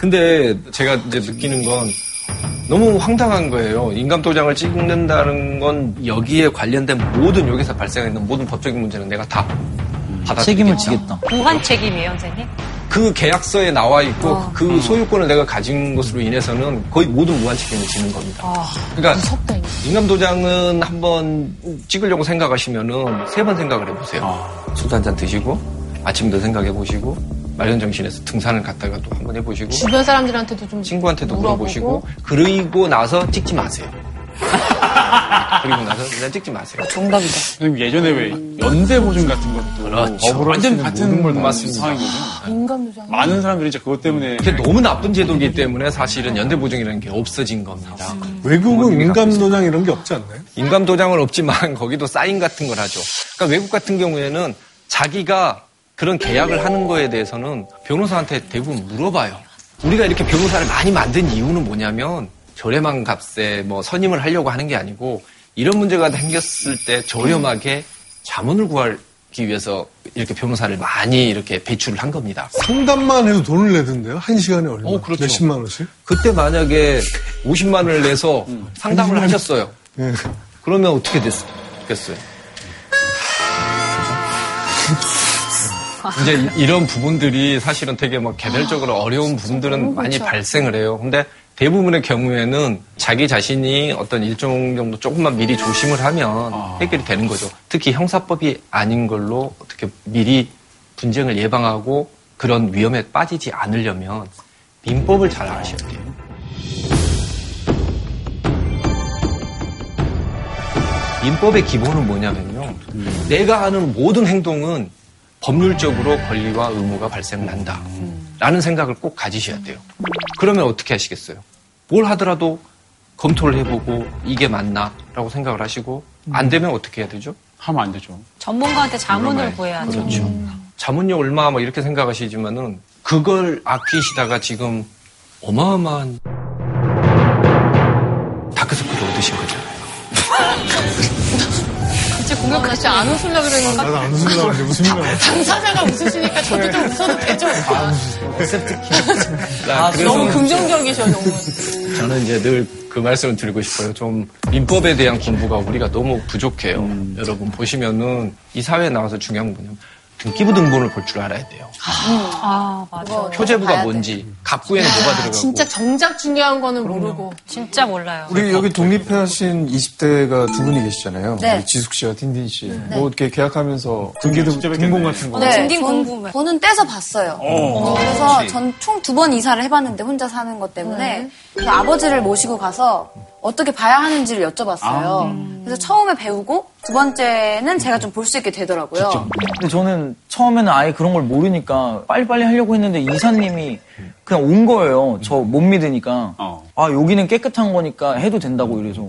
근데 제가 이제 느끼는 건 너무 황당한 거예요. 인감도장을 찍는다는 건 여기에 관련된 모든 여기서 발생하는 모든 법적인 문제는 내가 다 받아
책임을 지겠다.
무한 책임이에요, 선생님?
그 계약서에 나와 있고 그 소유권을 내가 가진 것으로 인해서는 거의 모든 무한 책임을 지는 겁니다. 그러니까
무섭다, 이거.
인감도장은 한번 찍으려고 생각하시면은 세 번 생각을 해보세요. 술도 한잔 드시고 아침도 생각해 보시고 마련 정신에서 등산을 갔다가도 한번 해보시고
주변 사람들한테도 좀
친구한테도
물어보고.
물어보시고 그리고 나서 찍지 마세요. 그리고 나서 그냥 찍지 마세요.
정답이다.
선생님, 예전에 왜 연대 보증 같은 것도
그렇죠.
완전 같은
모든 걸 맞습니다.
상황이거든요.
인감도장.
많은 사람들이 이제 그것 때문에
이게 너무 나쁜 제도이기 때문에 사실은 연대보증이라는 게 없어진 겁니다.
외국은
부모님이 갖고
인감도장 이런 게 없지 않나요?
인감도장은 없지만 거기도 사인 같은 걸 하죠. 그러니까 외국 같은 경우에는 자기가 그런 계약을 하는 거에 대해서는 변호사한테 대부분 물어봐요. 우리가 이렇게 변호사를 많이 만든 이유는 뭐냐면 저렴한 값에 뭐 선임을 하려고 하는 게 아니고 이런 문제가 생겼을 때 저렴하게 자문을 구하기 위해서 이렇게 변호사를 많이 이렇게 배출을 한 겁니다.
상담만 해도 돈을 내던데요? 한 시간에 얼마?
어, 그렇죠.
몇십만 원씩?
그때 만약에 50만 원을 내서 상담을 하셨어요.
예.
그러면 어떻게 됐겠어요? 이제 이- 이런 부분들이 사실은 되게 뭐 개별적으로 어려운 부분들은 많이 발생을 해요. 근데 대부분의 경우에는 자기 자신이 어떤 일정 정도 조금만 미리 조심을 하면 해결이 되는 거죠. 특히 형사법이 아닌 걸로 어떻게 미리 분쟁을 예방하고 그런 위험에 빠지지 않으려면 민법을 잘 아셔야 돼요. 민법의 기본은 뭐냐면요. 내가 하는 모든 행동은 법률적으로 권리와 의무가 발생한다. 라는 생각을 꼭 가지셔야 돼요. 그러면 어떻게 하시겠어요? 뭘 하더라도 검토를 해보고 이게 맞나? 라고 생각을 하시고 안 되면 어떻게 해야 되죠?
하면 안 되죠.
전문가한테 자문을. 구해야죠.
그렇죠. 자문료 얼마 뭐 이렇게 생각하시지만은 그걸 아끼시다가 지금 어마어마한
공격하지 안 웃으려고 그러는 거
나도 안 웃으려고 하는데 무슨 일 나왔어.
당사자가 웃으시니까 저도 좀 웃어도 되죠?
아, 그래서
너무 긍정적이셔, 너무.
저는 이제 늘 그 말씀을 드리고 싶어요. 좀 민법에 대한 공부가 우리가 너무 부족해요. 여러분 보시면은 이 사회에 나와서 중요한 건 뭐냐면 등기부 등본을 볼 줄 알아야 돼요.
아, 맞아.
표제부가 뭔지, 갑구에는 뭐가 들어가고.
진짜 정작 중요한 거는 모르고.
진짜 몰라요.
우리 여기 독립하신 20대가 두 분이 계시잖아요.
네.
우리 지숙 씨와 딘딘 씨. 뭐 이렇게 계약하면서 등기 등- 등본 같은 거.
네, 전-
궁금해.
저는 떼서 봤어요.
어.
그래서 전 총 두 번 이사를 해봤는데 혼자 사는 것 때문에 그래서 아버지를 모시고 가서 어떻게 봐야 하는지를 여쭤봤어요. 그래서 처음에 배우고 두 번째는 제가 좀 볼 수 있게 되더라고요.
근데 저는 처음에는 아예 그런 걸 모르니까 빨리빨리 하려고 했는데 이사님이 그냥 온 거예요. 저 못 믿으니까.
어.
아, 여기는 깨끗한 거니까 해도 된다고 이래서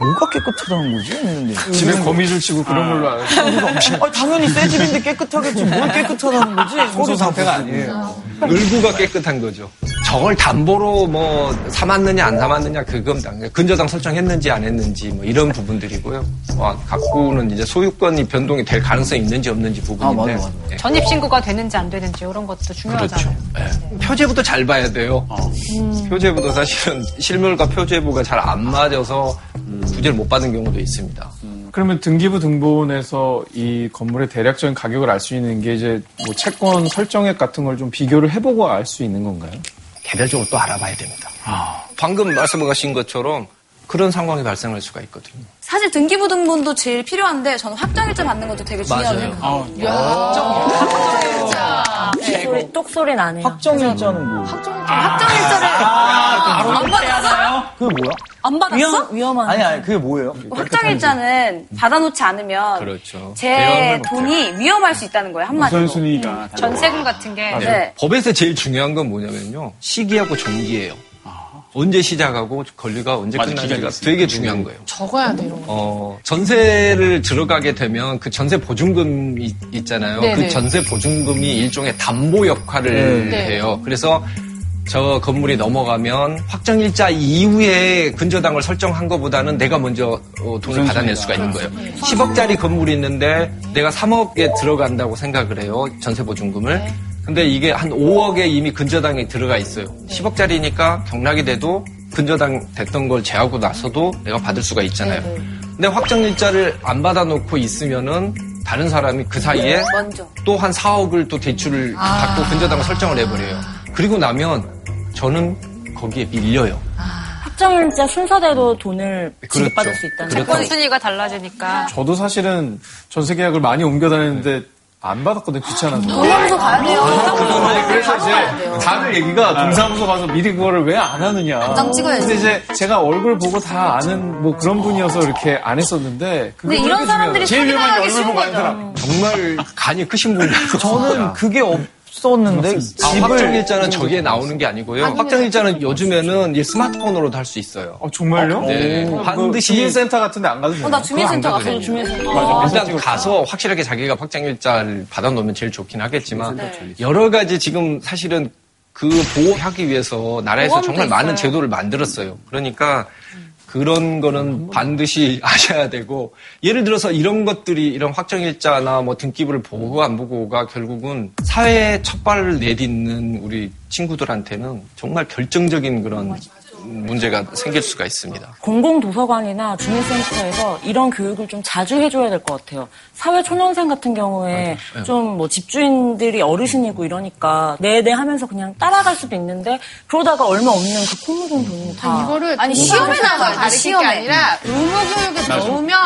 뭐가 깨끗하다는 거지? 했는데.
집에 거미줄 치고 그런 걸로 알고.
아, 당연히 새 집인데 깨끗하겠지. 뭘 깨끗하다는 거지?
청소 상태가 아니에요.
을구가 깨끗한 거죠. 저걸 담보로 뭐 삼았느냐 안 삼았느냐 그건 당- 근저당 설정했는지 안 했는지 뭐 이런 부분들이고요. 와, 갖고는 이제 소유권이 변동이 될 가능성이 있는지 없는지 부분인데.
아, 맞아, 맞아.
예,
전입 신고가 되는지 안 되는지 이런 것도
그렇죠.
중요하잖아요.
예. 표제부도 잘 봐야 돼요. 표제부도 사실은 실물과 표제부가 잘 안 맞아서 부재를 못 받은 경우도 있습니다.
그러면 등기부 등본에서 이 건물의 대략적인 가격을 알 수 있는 게 이제 뭐 채권 설정액 같은 걸 좀 비교를 해보고 알 수 있는 건가요?
개별적으로 또 알아봐야 됩니다. 방금 말씀하신 것처럼 그런 상황이 발생할 수가 있거든요.
사실 등기부 등본도 제일 필요한데 저는 확정일자 받는 것도 되게
맞아요.
생각해요.
소리, 똑소리 나네요.
확정일자는 뭐?
확정일자를
아,
안 받았어요?
그게 뭐야?
안 받았어?
위험, 위험 한.
아니, 아니, 그게 뭐예요?
확정일자는 받아놓지 않으면
그렇죠.
제
못해요.
돈이 위험할 수 있다는 거예요 한마디로.
우선순위가
전세금 같은 게
네.
법에서 제일 중요한 건 뭐냐면요. 시기하고 종기예요. 언제 시작하고 권리가 언제
맞아, 기간이
끝나는지가
있으니까.
되게 중요한 거예요.
적어야 돼, 이런 거.
어, 전세를 들어가게 되면 그 전세 보증금이 있잖아요.
네 네.
그 전세 보증금이 일종의 담보 역할을
네.
해요. 그래서 저 건물이 넘어가면 확정 일자 이후에 근저당을 설정한 것보다는 내가 먼저 어, 돈을 받아낼 수가 있는 거예요. 10억짜리 건물이 있는데 내가 3억에 들어간다고 생각을 해요. 전세 보증금을. 근데 이게 한 5억에 이미 근저당이 들어가 있어요. 10억짜리니까 경락이 돼도 근저당 됐던 걸 제하고 나서도 내가 받을 수가 있잖아요. 근데 확정일자를 안 받아놓고 있으면은 다른 사람이 그 사이에. 또 한 4억을 또 대출을 받고 근저당을 설정을 해버려요. 그리고 나면 저는 거기에 밀려요.
확정일자 순서대로 돈을
그렇죠.
지급받을 수 있다는
그렇죠.
채권 순위가 달라지니까
저도 사실은 전세 계약을 많이 옮겨 다녔는데 안 받았거든요. 귀찮아서.
동사무소 가야 돼요.
아니, 그래서 이제 다들 얘기가 동사무소 가서 미리 그거를 왜 안 하느냐.
당장 찍어야지.
근데 이제 제가 얼굴 보고 다 아는 뭐 그런 분이어서 이렇게 안 했었는데.
근데 이런 사람들이.
제일 위험한 게 얼굴 보고 아는 사람.
정말 간이 크신 분이라서
저는 그게 없 었는데
아,
집을
확정일자는 저기에 나오는 게 아니고요. 확정일자는 요즘에는 이 스마트폰으로도 할 수 있어요.
어, 정말요?
네.
오,
반드시-
그 주민센터 같은 데 안 가도 돼요?
어, 나 주민센터 가서 주민센터.
일단 가서 확실하게 자기가 확정일자를 받아놓으면 제일 좋긴 하겠지만
네.
여러 가지 지금 사실은 그 보호하기 위해서 나라에서 정말 많은
있어요.
제도를 만들었어요. 그러니까 그런 거는 반드시 아셔야 되고 예를 들어서 이런 것들이 이런 확정일자나 뭐 등기부를 보고 안 보고가 결국은 사회에 첫 발을 내딛는 우리 친구들한테는 정말 결정적인 그런 문제가 생길 수가 있습니다.
공공도서관이나 주민센터에서 이런 교육을 좀 자주 해줘야 될 것 같아요. 사회초년생 같은 경우에
맞아요.
좀뭐 집주인들이 어르신이고 이러니까 네네 하면서 그냥 따라갈 수도 있는데 그러다가 얼마 없는 그코 묻은 돈이 다
이거를
아니,
시험에 나와요.
나와요.
다른 게
시험에.
아니라 의무교육에. 넣으면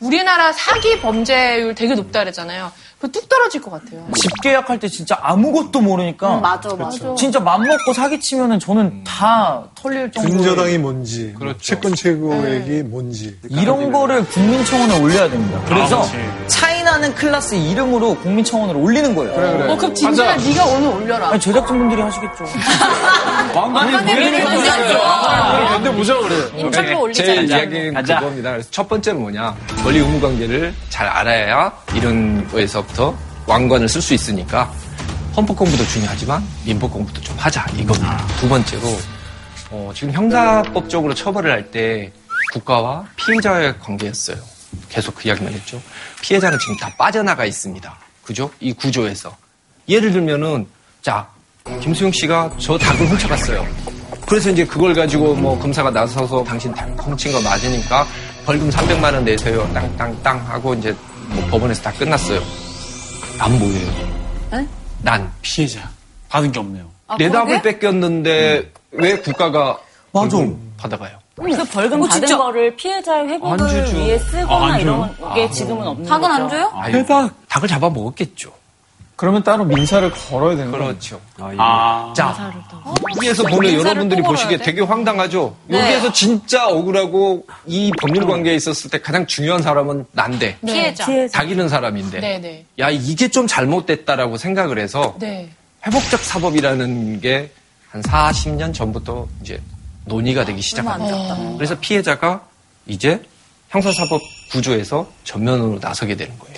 우리나라 사기 범죄율 되게 높다 그랬잖아요. 그뚝 떨어질 것 같아요.
집 계약할 때 진짜 아무것도 모르니까
음, 맞아, 맞아.
진짜 맘먹고 사기치면은 저는 다 털릴 정도로
근저당이 뭔지,
그렇죠.
채권 최고액이 뭔지.
이런 거를 국민청원에 올려야 됩니다. 그래서
그렇지.
차이나는 클라스 이름으로 국민청원을 올리는 거예요.
그래, 그래.
어, 그럼 진짜 네가 오늘 올려라.
아니, 제작진분들이 하시겠죠.
견뎌보죠, 그래.
인터뷰 올리자.
제 이야기는
가자.
그겁니다. 그래서 첫 번째는 뭐냐. 권리 의무 관계를 잘 알아야 이런 거에서 부터 왕관을 쓸 수 있으니까 헌법 공부도 중요하지만 민법 공부도 좀 하자. 이겁니다. 두 번째로 어, 지금 형사법적으로 처벌을 할 때 국가와 피해자의 관계였어요. 계속 그 이야기만 했죠. 피해자는 지금 다 빠져나가 있습니다. 그죠? 이 구조에서. 예를 들면은 자 김수영 씨가 저 닭을 훔쳐갔어요. 그래서 이제 그걸 가지고 뭐 검사가 나서서 당신 닭 훔친 거 맞으니까 벌금 300만 원 내세요. 땅땅땅 하고 이제 뭐 법원에서 다 끝났어요. 난 뭐예요?
에?
난
피해자. 받은 게 없네요.
아,
내
그러게?
닭을 뺏겼는데 왜 국가가
맞아.
벌금 받아가요?
그 벌금
어,
받은
진짜?
거를 피해자의
안
회복을. 위해 쓰거나
아, 안
이런? 게 지금은 없는
닭은
거죠.
안 줘요?
아유, 닭을 잡아 먹었겠죠.
그러면 따로 민사를 걸어야 되는 거예요.
그렇죠.
아.
자, 여기에서 보면 여러분들이
또
보시기에
돼?
되게 황당하죠?
네.
여기에서 진짜 억울하고 이 법률 관계에 있었을 때 가장 중요한 사람은 난데.
피해자.
피해자.
닭 잃은 사람인데.
네네.
야, 이게 좀 잘못됐다라고 생각을 해서
네.
회복적 사법이라는 게 한 40년 전부터 이제 논의가 되기 시작합니다. 그래서 피해자가 이제 형사사법 구조에서 전면으로 나서게 되는 거예요.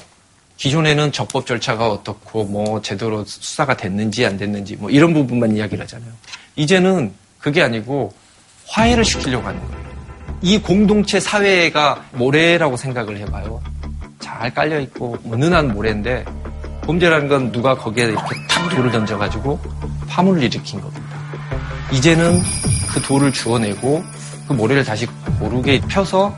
기존에는 적법 절차가 어떻고 뭐 제대로 수사가 됐는지 안 됐는지 뭐 이런 부분만 이야기를 하잖아요. 이제는 그게 아니고 화해를 시키려고 하는 거예요. 이 공동체 사회가 모래라고 생각을 해봐요. 잘 깔려 있고 은은한 모래인데 범죄라는 건 누가 거기에 이렇게 탁 돌을 던져가지고 파문을 일으킨 겁니다. 이제는 그 돌을 주워내고 그 모래를 다시 고르게 펴서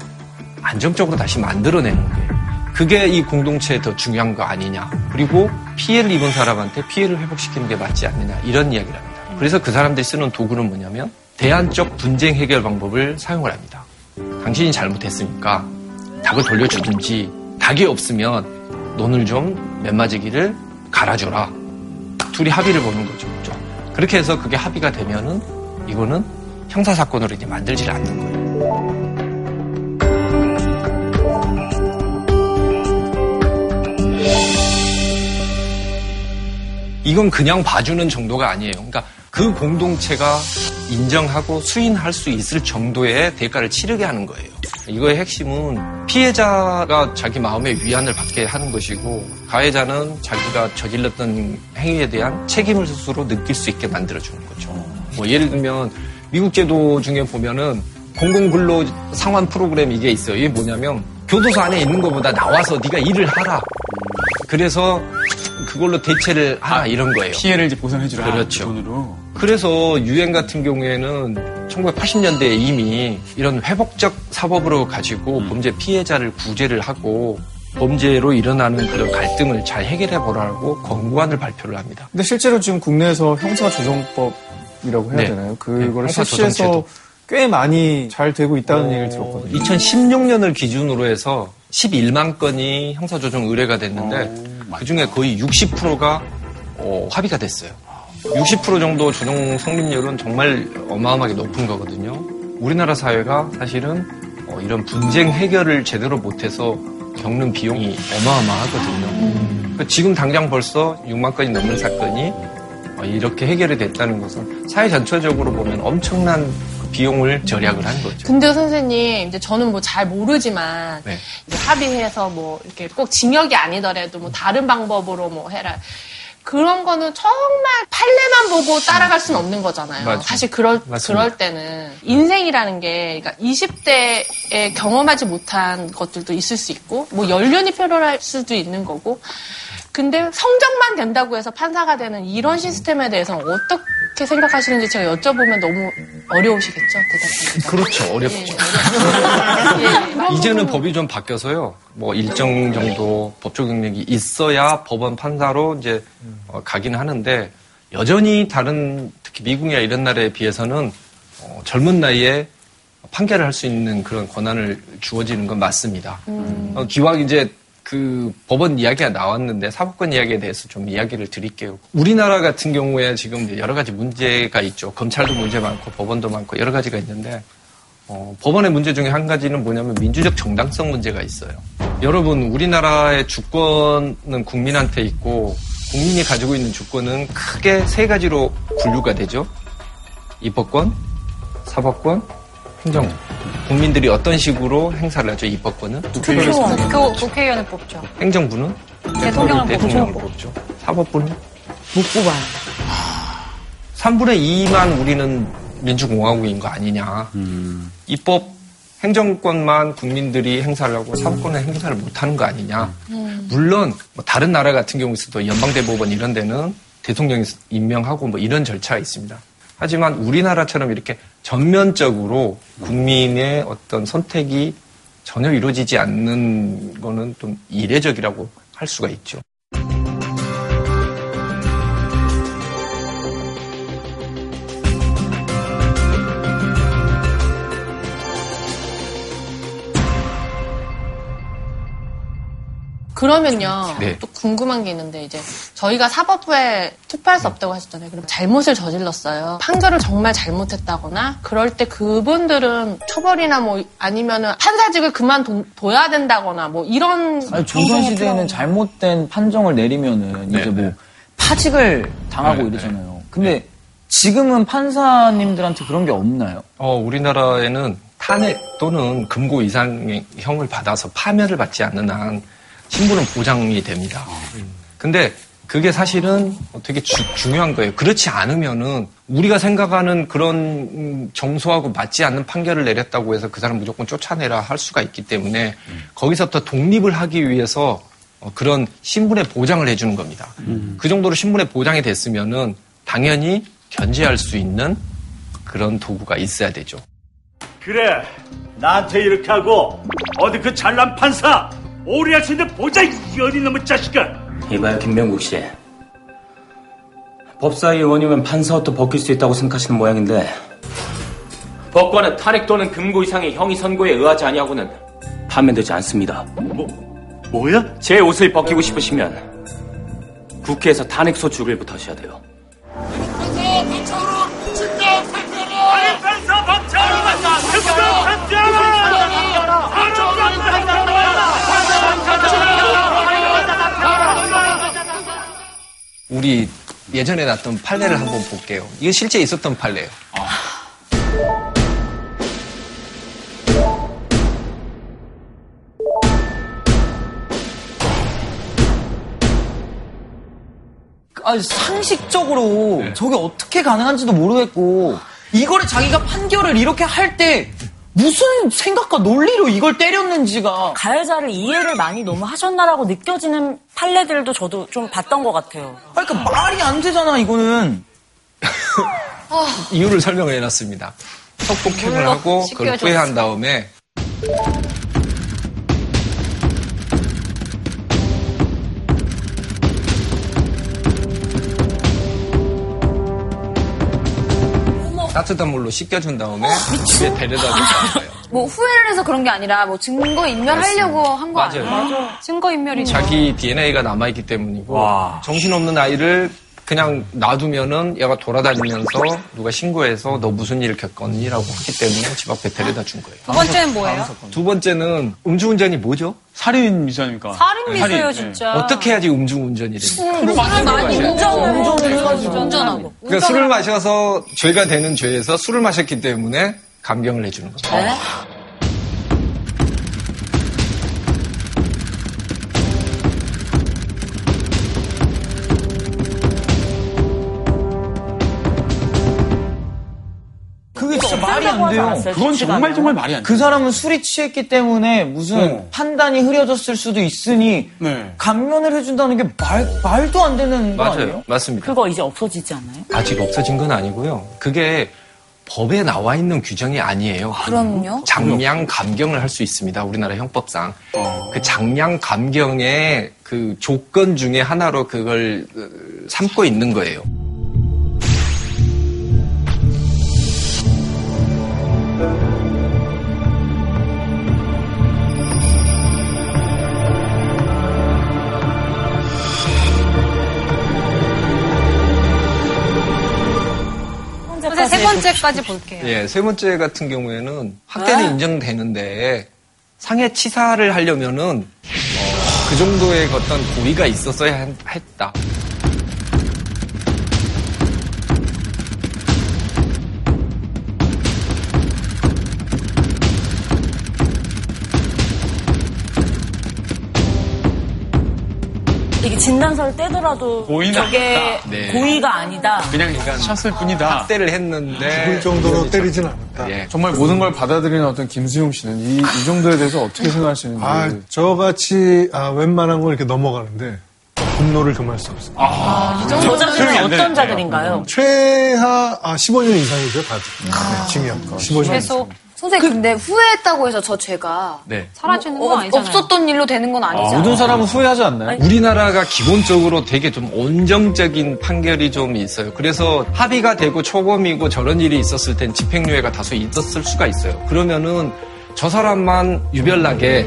안정적으로 다시 만들어내는 거예요. 그게 이 공동체에 더 중요한 거 아니냐. 그리고 피해를 입은 사람한테 피해를 회복시키는 게 맞지 않느냐. 이런 이야기를 합니다. 그래서 그 사람들이 쓰는 도구는 뭐냐면 대안적 분쟁 해결 방법을 사용을 합니다. 당신이 잘못했으니까 닭을 돌려주든지 닭이 없으면 논을 좀 맨마지기를 갈아줘라. 둘이 합의를 보는 거죠. 그죠? 그렇게 해서 그게 합의가 되면은 이거는 형사사건으로 이제 만들질 않는 거예요. 이건 그냥 봐주는 정도가 아니에요. 그러니까 그 공동체가 인정하고 수인할 수 있을 정도의 대가를 치르게 하는 거예요. 이거의 핵심은 피해자가 자기 마음의 위안을 받게 하는 것이고 가해자는 자기가 저질렀던 행위에 대한 책임을 스스로 느낄 수 있게 만들어주는 거죠. 뭐 예를 들면 미국 제도 중에 보면은 공공근로 상환 프로그램 이게 있어요. 이게 뭐냐면 교도소 안에 있는 것보다 나와서 네가 일을 하라. 그래서 그걸로 대체를 하라 이런 거예요.
피해를 이제 보상해주라.
그렇죠.
그 돈으로.
그래서 유엔 같은 경우에는 1980년대에 이미 이런 회복적 사법으로 가지고 범죄 피해자를 구제를 하고 범죄로 일어나는 그런 갈등을 잘 해결해 보라고 권고안을 발표를 합니다.
근데 실제로 지금 국내에서 형사조정법이라고 해야
네.
되나요? 그거를
네,
실시해서. 꽤 많이 잘 되고 있다는 얘기를 들었거든요.
2016년을 기준으로 해서 11만 건이 형사조정 의뢰가 됐는데 그 중에 거의 60%가 합의가 됐어요. 60% 정도 조정 성립률은 정말 어마어마하게 높은 거거든요. 우리나라 사회가 사실은 어, 이런 분쟁 해결을 제대로 못해서 겪는 비용이 어마어마하거든요. 그러니까 지금 당장 벌써 6만 건이 넘는 사건이 어, 이렇게 해결이 됐다는 것은 사회 전체적으로 보면 엄청난 그 비용을 절약을 한 거죠.
근데 선생님, 이제 저는 뭐 잘 모르지만,
네.
합의해서 뭐, 이렇게 꼭 징역이 아니더라도 뭐 다른 방법으로 뭐 해라. 그런 거는 정말 판례만 보고 따라갈 수는 없는 거잖아요.
맞아요.
사실 그럴,
맞습니다.
그럴 때는. 인생이라는 게, 그러니까 20대에 경험하지 못한 것들도 있을 수 있고, 뭐 연륜이 필요할 수도 있는 거고, 근데 성적만 된다고 해서 판사가 되는 이런 시스템에 대해서는 어떻게 생각하시는지 제가 여쭤보면 너무 어려우시겠죠? 대답하기가.
그렇죠. 어렵죠.
예.
이제는 법이 좀 바뀌어서요. 뭐 일정 정도 법적 능력이 있어야 법원 판사로 이제 어, 가긴 하는데 여전히 다른 특히 미국이나 이런 나라에 비해서는 어, 젊은 나이에 판결을 할 수 있는 그런 권한을 주어지는 건 맞습니다. 어, 기왕 이제 그 법원 이야기가 나왔는데 사법권 이야기에 대해서 좀 이야기를 드릴게요. 우리나라 같은 경우에 지금 여러 가지 문제가 있죠. 검찰도 문제 많고 법원도 많고 여러 가지가 있는데 어, 법원의 문제 중에 한 가지는 뭐냐면 민주적 정당성 문제가 있어요. 여러분 우리나라의 주권은 국민한테 있고 국민이 가지고 있는 주권은 크게 세 가지로 분류가 되죠. 입법권, 사법권, 행정권. 국민들이 어떤 식으로 행사를 하죠? 입법권은
국회의원. 그 국회의원을 뽑죠.
행정부는
대통령을
대통령을
뽑죠.
사법부는
못 뽑아요.
3분의 2만 우리는 민주공화국인 거 아니냐. 입법 행정권만 국민들이 행사를 하고 사법권은 행사를 못하는 거 아니냐. 물론 뭐 다른 나라 같은 경우에서도 연방대법원 이런 데는 대통령이 임명하고 뭐 이런 절차가 있습니다. 하지만 우리나라처럼 이렇게 전면적으로 국민의 어떤 선택이 전혀 이루어지지 않는 거는 좀 이례적이라고 할 수가 있죠.
그러면요.
네.
또 궁금한 게 있는데 이제 저희가 사법부에 투표할 수 없다고 하셨잖아요. 그럼 잘못을 저질렀어요. 판결을 정말 잘못했다거나 그럴 때 그분들은 처벌이나 뭐 아니면은 판사직을 그만둬야 된다거나 뭐 이런
아니, 조선 시대에는 잘못된 판정을 내리면은 이제 뭐 파직을 당하고
네,
이러잖아요. 근데 지금은 판사님들한테 그런 게 없나요?
어, 우리나라에는 탄핵 또는 금고 이상의 형을 받아서 파면을 받지 않는 한 신분은 보장이 됩니다. 근데 그게 사실은 되게 주- 중요한 거예요. 그렇지 않으면은 우리가 생각하는 그런 음, 정서하고 맞지 않는 판결을 내렸다고 해서 그 사람 무조건 쫓아내라 할 수가 있기 때문에 거기서부터 독립을 하기 위해서 어, 그런 신분의 보장을 해주는 겁니다. 그 정도로 신분의 보장이 됐으면은 당연히 견제할 수 있는 그런 도구가 있어야 되죠.
그래 나한테 이렇게 하고 어디 그 잘난 판사 오리 할수 있는 보자 이 어린놈의 자식아
이봐요, 김명국 씨. 법사위원이면 판사 옷도 벗길 수 있다고 생각하시는 모양인데 법관은 탄핵 또는 금고 이상의 형이 선고에 의하지 아니하고는 파면되지 않습니다.
뭐, 뭐야?
제 옷을 벗기고 싶으시면 국회에서 탄핵소 주길부터 하셔야 돼요.
우리 예전에 났던 판례를 한번 볼게요. 이게 실제 있었던 판례예요.
아니, 상식적으로
네.
저게 어떻게 가능한지도 모르겠고 이거를 자기가 판결을 이렇게 할 때 무슨 생각과 논리로 이걸 때렸는지가
가해자를 이해를 많이 너무 하셨나라고 느껴지는 판례들도 저도 좀 봤던 것 같아요.
아니, 그러니까 말이 안 되잖아 이거는
이유를 설명을 해놨습니다. 성폭행을
물론
하고 그걸. 후회한 다음에 따뜻한 물로 씻겨준 다음에 집에 데려다 줬어요.
뭐 후회를 해서 그런 게 아니라 뭐 증거 인멸하려고 한거
맞아요.
아니에요?
증거 인멸이죠.
자기 DNA가 남아있기 때문이고
와.
정신없는 아이를 그냥 놔두면은 얘가 돌아다니면서 누가 신고해서 너 무슨 일 겪었니라고 하기 때문에 집 앞에 데려다 준 거예요.
두 번째는 뭐예요?
두 번째는 음주운전이 뭐죠?
살인 미수아닙니까?
살인
살인,
진짜.
어떻게 해야지 음주운전이 됩니까?
술을 많이 운전을 운전을 운전하고.
그러니까 술을 마셔서 죄가 되는 죄에서 술을 마셨기 때문에 감경을 해주는 거죠.
네?
돼요.
그건 정말 정말 말이 안 돼.
그 사람은 술이 취했기 때문에 무슨
어.
판단이 흐려졌을 수도 있으니
네.
감면을 해준다는 게 말, 말도 안 되는 거
맞아요.
아니에요?
맞습니다.
그거 이제 없어지지 않아요?
아직 없어진 건 아니고요. 그게 법에 나와 있는 규정이 아니에요.
그럼요.
장량 감경을 할 수 있습니다. 우리나라 형법상. 그 장량 감경의 그 조건 중에 하나로 그걸 어, 삼고 있는 거예요.
번째까지 볼게요.
예, 세 번째 같은 경우에는 학대는 인정되는데 상해 치사를 하려면은 어, 그 정도의 어떤 고의가 있었어야 했- 했다.
진단서를 떼더라도
고의는
저게
아니다.
네.
고의가 아니다.
그냥 쳤을 뿐이다.
학대를 했는데
죽을 정도로 때리진 않았다.
예.
정말 모든 걸 받아들이는 어떤 김수용 씨는 이, 이 정도에 대해서 어떻게 생각하시는지.
아, 저같이 아, 웬만한 건 이렇게 넘어가는데 분노를 금할 수 없어요.
저
수용이
자들은
안
어떤
되는데.
자들인가요?
최하 아, 15년 이상이죠, 다들. 네, 징역. 15년
최소
이상.
선생님 근데 후회했다고 해서 저 죄가
네.
사라지는
어,
건 아니잖아요.
없었던 일로 되는 건 아니잖아요.
모든 사람은 후회하지 않나요?
우리나라가 기본적으로 되게 좀 온정적인 판결이 좀 있어요. 그래서 합의가 되고 초범이고 저런 일이 있었을 땐 집행유예가 다소 있었을 수가 있어요. 그러면은 저 사람만 유별나게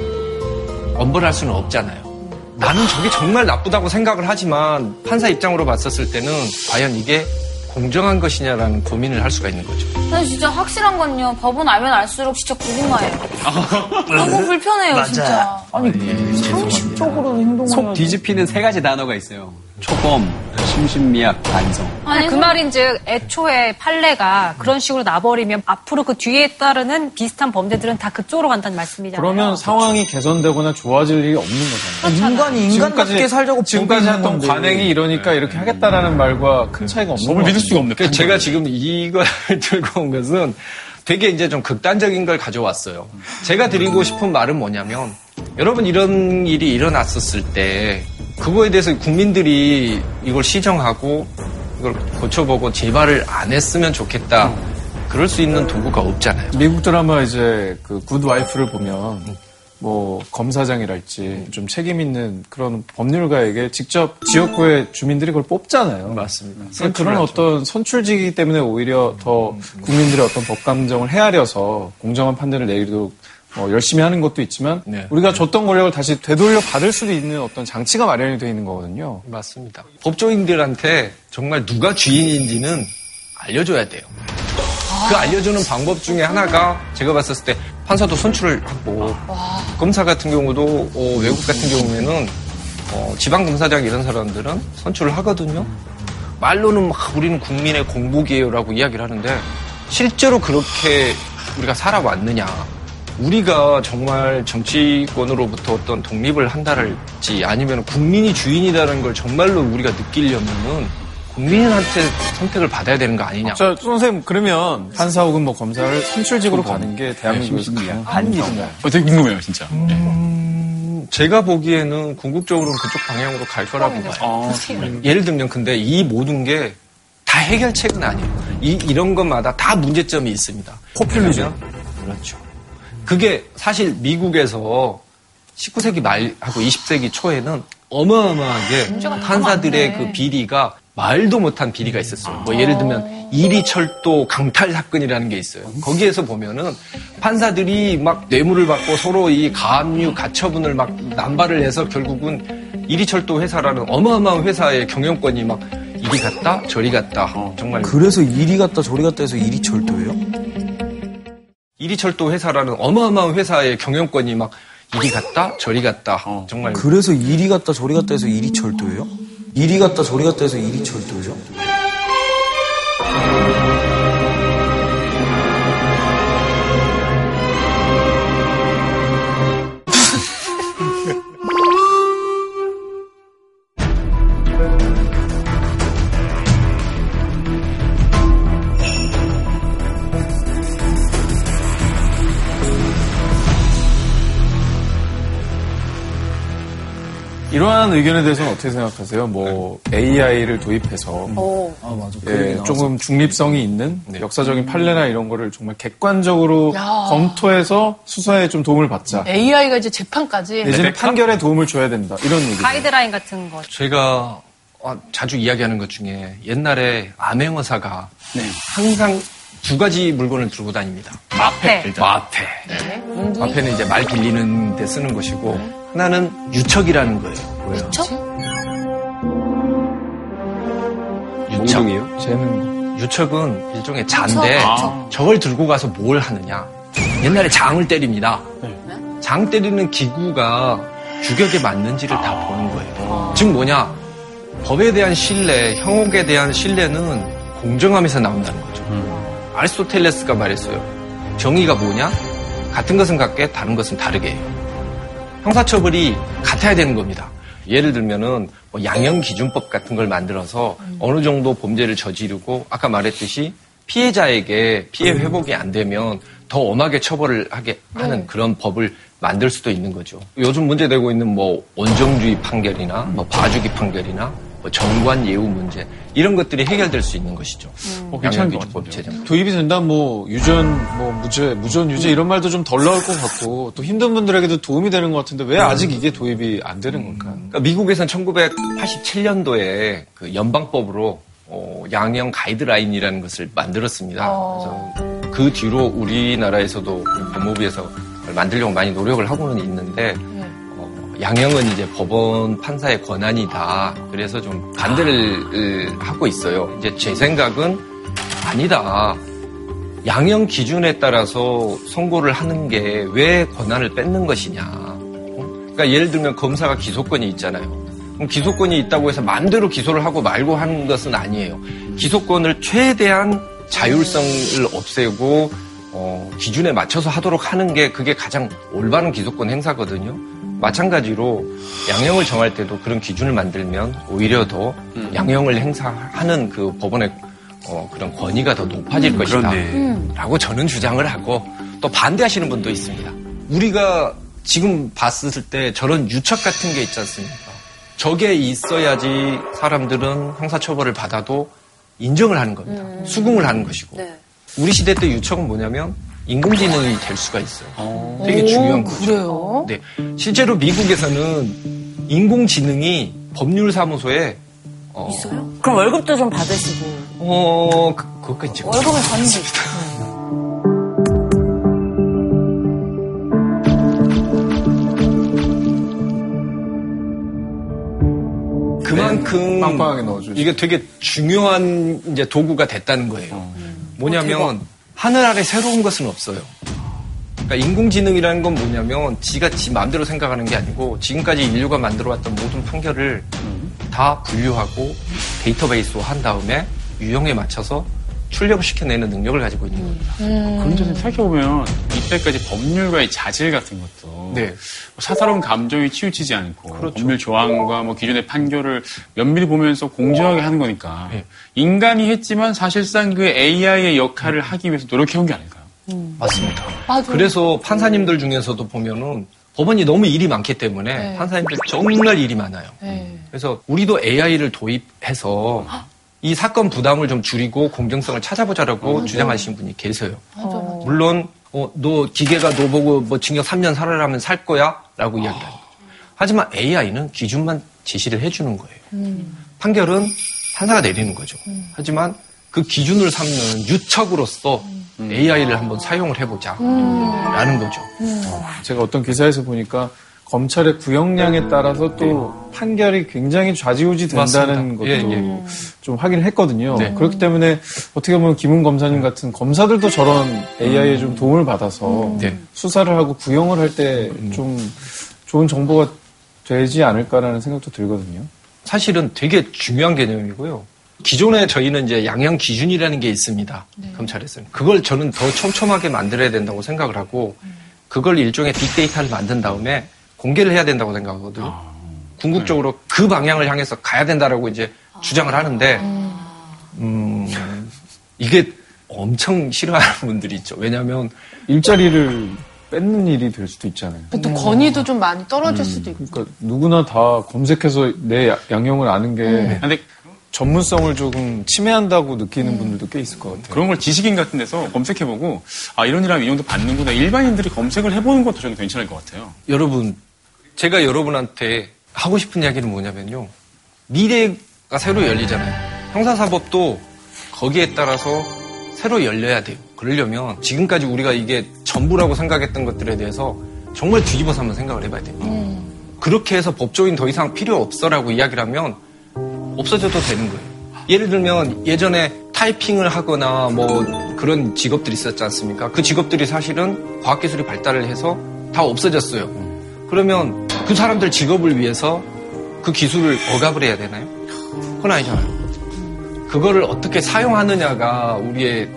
엄벌할 수는 없잖아요. 나는 저게 정말 나쁘다고 생각을 하지만 판사 입장으로 봤었을 때는 과연 이게 공정한 것이냐라는 고민을 할 수가 있는 거죠.
근데 진짜 확실한 건요. 법은 알면 알수록 진짜 고구마예요. 너무 불편해요, 진짜.
아니, 상식적으로 행동을
속
해야지.
뒤집히는 세 가지 단어가 있어요. 초범, 심신미약, 반성.
아니, 그 말인즉 애초에 판례가 그런 식으로 나버리면 앞으로 그 뒤에 따르는 비슷한 범죄들은 다 그쪽으로 간다는 말씀이잖아요.
그러면 상황이 개선되거나 좋아질 일이 없는 거잖아요.
인간이 인간답게 살자고
지금까지 했던
건데.
관행이 이러니까 이렇게 하겠다라는 말과 큰 차이가 없는
법을
거
믿을. 수가 없네.
그러니까 제가 지금 이걸 들고 온 것은 되게 이제 좀 극단적인 걸 가져왔어요. 제가 드리고 싶은 말은 뭐냐면 여러분 이런 일이 일어났었을 때 그거에 대해서 국민들이 이걸 시정하고 이걸 고쳐보고 재발을 안 했으면 좋겠다. 그럴 수 있는 도구가 없잖아요.
미국 드라마 이제 그 굿와이프를 보면 뭐 검사장이랄지 좀 책임 있는 그런 법률가에게 직접 지역구의 주민들이 그걸 뽑잖아요.
맞습니다.
그런 어떤 선출직이기 때문에 오히려 더 국민들의 어떤 법 감정을 헤아려서 공정한 판단을 내리도록 어, 열심히 하는 것도 있지만
네.
우리가 줬던 권력을 다시 되돌려 받을 수도 있는 어떤 장치가 마련이 되어 있는 거거든요.
맞습니다. 법조인들한테 정말 누가 주인인지는 알려줘야 돼요. 그 알려주는 방법 중에 하나가 제가 봤었을 때 판사도 선출을 하고 검사 같은 경우도 어, 외국 같은 경우에는 어, 지방검사장 이런 사람들은 선출을 하거든요. 말로는 막 우리는 국민의 공복이에요라고 이야기를 하는데 실제로 그렇게 우리가 살아왔느냐. 우리가 정말 정치권으로부터 어떤 독립을 한다랄지 아니면 국민이 주인이라는 걸 정말로 우리가 느끼려면은 국민한테 선택을 받아야 되는 거 아니냐.
자, 선생님 그러면 판사 혹은 뭐 검사를 선출직으로 가는 게 대한민국에서 가능한 한일인가요?
어, 되게 궁금해요, 진짜.
음, 제가 보기에는 궁극적으로는 그쪽 방향으로 갈 거라고 봐요. 음, 예를 들면 근데 이 모든 게 다 해결책은 아니에요. 이, 이런 것마다 다 문제점이 있습니다.
포퓰리즘.
그렇죠. 그게 사실 미국에서 19세기 말하고 20세기 초에는 어마어마하게 판사들의 그 비리가 말도 못한 비리가 있었어요. 뭐 예를 들면 이리 철도 강탈 사건이라는 게 있어요. 거기에서 보면은 판사들이 막 뇌물을 받고 서로 이 가압류 가처분을 막 남발을 해서 결국은 이리 철도 회사라는 어마어마한 회사의 경영권이 막 이리 갔다 저리 갔다 정말
그래서 이리 갔다 저리 갔다 해서 이리 철도예요?
이리철도 회사라는 어마어마한 회사의 경영권이 막 이리 갔다 저리 갔다 정말
그래서 이리 갔다 저리 갔다 해서 이리 철도예요? 이리 갔다 저리 갔다 해서 이리 철도죠?
이러한 의견에 대해서는 어떻게 생각하세요? 뭐 AI를 도입해서
오.
아 맞아.
예, 조금 중립성이 있는 역사적인 판례나 이런 거를 정말 객관적으로
야.
검토해서 수사에 좀 도움을 받자.
AI가 이제 재판까지.
내지는 판결에 도움을 줘야 된다. 이런 얘기.
가이드라인 같은 거.
제가 어, 자주 이야기하는 것 중에 옛날에 암행어사가 항상 두 가지 물건을 들고 다닙니다.
마패.
일단 마패. 마패는 이제 말 빌리는 데 쓰는 것이고 하나는 유척이라는 거예요. 뭐예요?
유척?
몽둥이요?
쟤는
유척은 일종의 잔데
아.
저걸 들고 가서 뭘 하느냐? 옛날에 장을 때립니다. 장 때리는 기구가 주격에 맞는지를 다 보는 거예요. 즉 뭐냐? 법에 대한 신뢰, 형옥에 대한 신뢰는 공정함에서 나온다는 거죠. 아리스토텔레스가 말했어요. 정의가 뭐냐? 같은 것은 같게 다른 것은 다르게 해요. 형사처벌이 같아야 되는 겁니다. 예를 들면은 뭐 양형 기준법 같은 걸 만들어서 어느 정도 범죄를 저지르고 아까 말했듯이 피해자에게 피해 회복이 안 되면 더 엄하게 처벌을 하게 하는 그런 법을 만들 수도 있는 거죠. 요즘 문제되고 있는 뭐 원정주의 판결이나 뭐 봐주기 판결이나 뭐 정관 예우 문제 이런 것들이 해결될 수 있는 것이죠.
어, 괜찮은 것
양형기준법 제정.
도입이 된다면 뭐 유전, 뭐 무죄, 무전 유죄 이런 말도 좀 덜 나올 것 같고 또 힘든 분들에게도 도움이 되는 것 같은데 왜 아직 이게 도입이 안 되는 걸까요?
그러니까 미국에서는 1987년도에 그 연방법으로 어, 양형 가이드라인이라는 것을 만들었습니다. 그래서 그 뒤로 우리나라에서도 우리 법무부에서 그걸 만들려고 많이 노력을 하고는 있는데 어, 양형은 이제 법원 판사의 권한이다. 그래서 좀 반대를 하고 있어요. 이제 제 생각은 아니다. 양형 기준에 따라서 선고를 하는 게 왜 권한을 뺏는 것이냐. 어? 그러니까 예를 들면 검사가 기소권이 있잖아요. 그럼 기소권이 있다고 해서 마음대로 기소를 하고 말고 하는 것은 아니에요. 기소권을 최대한 자율성을 없애고 어, 기준에 맞춰서 하도록 하는 게 그게 가장 올바른 기소권 행사거든요. 마찬가지로 양형을 정할 때도 그런 기준을 만들면 오히려 더 양형을 행사하는 그 법원의 어, 그런 권위가 더 높아질
음,
것이다.
그렇네.
라고 저는 주장을 하고 또 반대하시는 분도 있습니다. 우리가 지금 봤을 때 저런 유착 같은 게 있지 않습니까? 저게 있어야지 사람들은 형사처벌을 받아도 인정을 하는 겁니다. 수긍을 하는 것이고.
네.
우리 시대 때 유척은 뭐냐면 인공지능이 될 수가 있어요. 되게 중요한 거죠.
그래요?
네. 실제로 미국에서는 인공지능이 법률사무소에 어,
있어요? 그럼 월급도 좀 받으시고.
어, 그, 그것까지 이제
월급은 전지.
그만큼
빵빵하게 넣어주죠.
이게 되게 중요한 이제 도구가 됐다는 거예요. 뭐냐면 하늘 아래 새로운 것은 없어요. 그러니까 인공지능이라는 건 뭐냐면 지가 지 마음대로 생각하는 게 아니고 지금까지 인류가 만들어왔던 모든 판결을 다 분류하고 데이터베이스화 한 다음에 유형에 맞춰서 출력을 시켜내는 능력을 가지고 있는 겁니다.
그런 점에서 생각해보면 이때까지 법률가의 자질 같은 것도
네.
사사로운 감정이 치우치지 않고
그렇죠.
법률 조항과 뭐 기존의 판결을 면밀히 보면서 공정하게 하는 거니까
네.
인간이 했지만 사실상 그 AI의 역할을 하기 위해서 노력해온 게 아닐까요?
맞습니다.
맞아.
그래서 판사님들 중에서도 보면은 법원이 너무 일이 많기 때문에
네.
판사님들 정말 일이 많아요.
네.
그래서 우리도 AI를 도입해서 이 사건 부담을 좀 줄이고 공정성을 찾아보자라고 주장하시는 분이 계세요.
맞아.
물론 어, 너 기계가 너 보고 뭐 징역 3년 살아라면 살 거야? 라고 이야기하는 거죠. 하지만 AI는 기준만 제시를 해주는 거예요. 판결은 판사가 내리는 거죠. 하지만 그 기준을 삼는 유척으로서 AI를 한번 사용을 해보자. 라는 거죠.
제가 어떤 기사에서 보니까 검찰의 구형량에 따라서 또 판결이 굉장히 좌지우지 된다는
맞습니다.
것도
예, 예.
좀 확인을 했거든요.
네.
그렇기 때문에 어떻게 보면 김은 검사님 같은 검사들도 저런 AI에 좀 도움을 받아서
네.
수사를 하고 구형을 할 때 좀 좋은 정보가 되지 않을까라는 생각도 들거든요.
사실은 되게 중요한 개념이고요. 기존에 저희는 이제 양형 기준이라는 게 있습니다. 검찰에서는. 그걸 저는 더 촘촘하게 만들어야 된다고 생각을 하고, 그걸 일종의 빅데이터를 만든 다음에 공개를 해야 된다고 생각하거든요. 궁극적으로 그 방향을 향해서 가야 된다라고 이제 주장을 하는데, 음, 이게 엄청 싫어하는 분들이 있죠. 왜냐하면
일자리를 뺏는 일이 될 수도 있잖아요.
또 권위도 좀 많이 떨어질 수도 있고.
그러니까 누구나 다 검색해서 내 야- 양형을 아는 게
근데
전문성을 조금 침해한다고 느끼는 분들도 꽤 있을 것 같아요.
그런 걸 지식인 같은 데서 검색해보고 아 이런 일하면 이 정도 받는구나 일반인들이 검색을 해보는 것도 저는 괜찮을 것 같아요.
여러분, 제가 여러분한테 하고 싶은 이야기는 뭐냐면요. 미래가 새로 열리잖아요. 형사사법도 거기에 따라서 새로 열려야 돼요. 그러려면 지금까지 우리가 이게 전부라고 생각했던 것들에 대해서 정말 뒤집어서 한번 생각을 해봐야 됩니다. 그렇게 해서 법조인 더 이상 필요 없어라고 이야기를 하면 없어져도 되는 거예요. 예를 들면 예전에 타이핑을 하거나 뭐 그런 직업들이 있었지 않습니까? 그 직업들이 사실은 과학기술이 발달을 해서 다 없어졌어요. 그러면 그 사람들 직업을 위해서 그 기술을 억압을 해야 되나요? 그건 아니잖아요. 그거를 어떻게 사용하느냐가 우리의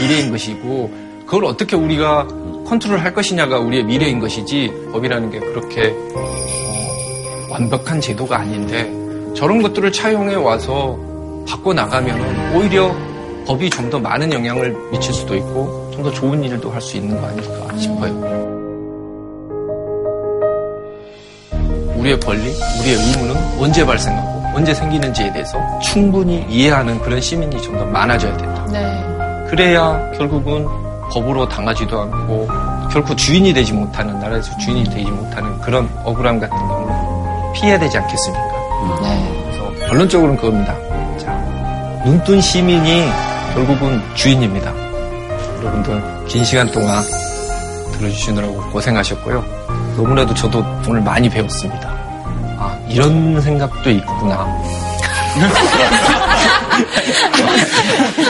미래인 것이고 그걸 어떻게 우리가 컨트롤 할 것이냐가 우리의 미래인 것이지 법이라는 게 그렇게 어, 완벽한 제도가 아닌데 저런 것들을 차용해 와서 바꿔 나가면 오히려 법이 좀 더 많은 영향을 미칠 수도 있고 좀 더 좋은 일도 할 수 있는 거 아닐까 싶어요. 우리의 권리, 우리의 의무는 언제 발생하고 언제 생기는지에 대해서 충분히 이해하는 그런 시민이 좀 더 많아져야 된다.
네.
그래야 결국은 법으로 당하지도 않고 결코 주인이 되지 못하는 나라에서 주인이 되지 못하는 그런 억울함 같은 경우는 피해야 되지 않겠습니까?
네.
그래서 결론적으로는 그겁니다. 자, 눈뜬 시민이 결국은 주인입니다. 여러분들 긴 시간 동안 들어주시느라고 고생하셨고요. 너무나도 저도 오늘 많이 배웠습니다. 아, 이런 생각도 있구나.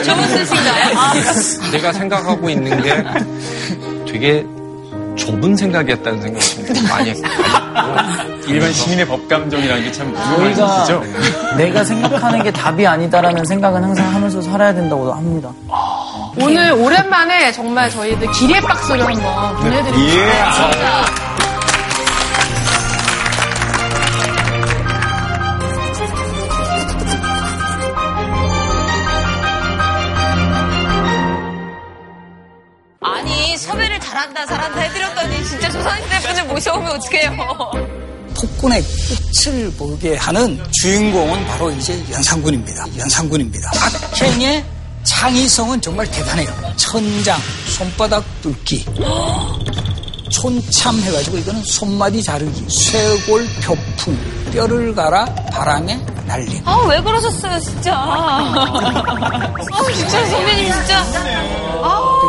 좋은 뜻인가요? 아.
내가 생각하고 있는 게 되게 좁은 생각이었다는 생각을 좀 많이 했고
일반 시민의 법감정이라는 게 참 무거운 말씀이시죠?
내가 생각하는 게 답이 아니다라는 생각은 항상 하면서 살아야 된다고 합니다.
오늘 오랜만에 정말 저희들 기립 박수를 한번 보내드릴게요. 진
잘한다 잘한다 해드렸더니 진짜 조선시대 분을 모셔오면 어떡해요.
폭군의 끝을 보게 하는 주인공은 바로 이제 연산군입니다. 연산군입니다. 악행의 창의성은 정말 대단해요. 천장, 손바닥 뚫기, 손참 해가지고 이거는 손마디 자르기, 쇄골 표풍, 뼈를 갈아 바람에 날림.
아왜 그러셨어요 진짜. 아 진짜 선배님 진짜.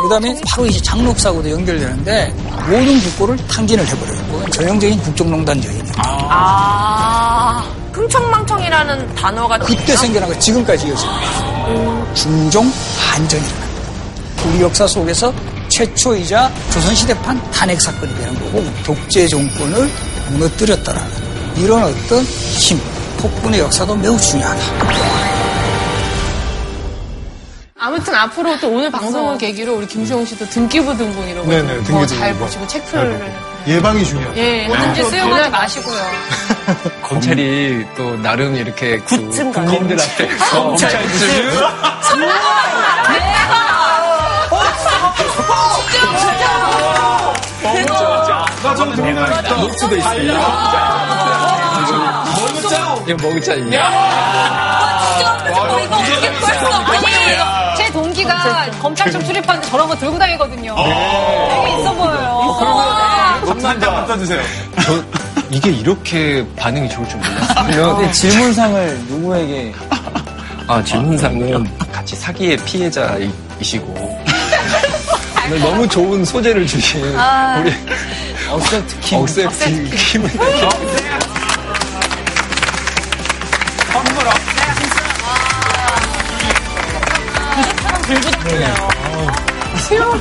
그 다음에 바로 이제 장록사고도 연결되는데 모든 국고를 탕진을 해버려요. 그건 전형적인 국정농단 여인이에요.
아 흥청망청이라는 단어가
그때 생겨난 거 지금까지 거예요. 중종 반전이라는 겁니다. 우리 역사 속에서 최초이자 조선시대판 탄핵 사건이 되는 거고 독재 정권을 무너뜨렸다라는 이런 어떤 힘, 폭군의 역사도 매우 중요하다.
아무튼 앞으로 또 오늘 방송을 계기로 우리 김수영 씨도 등기부 등본 이런
네네, 등기부
거잘
등본.
보시고 체크를
예방이 중요해요.
예,
뭐든지
또
수용하지 마시고요.
검찰이 또 나름 이렇게 그
굿즈인가요?
국민들한테 검찰 굿즈
나좀 동의하겠다.
녹수도 있습니다. 이거 먹자 이게.
이거 어떻게 벌써 아니 제 동기가 검찰청 출입하는데 저런 거 들고 다니거든요. 되게 있어 보여요.
한장 써주세요.
저 이게 이렇게 반응이 좋을 줄 몰랐어요.
근데 질문상을 누구에게?
아 질문상은 같이 사기의 피해자이시고. 너무 좋은 소재를 주신 우리
accept 킴.
accept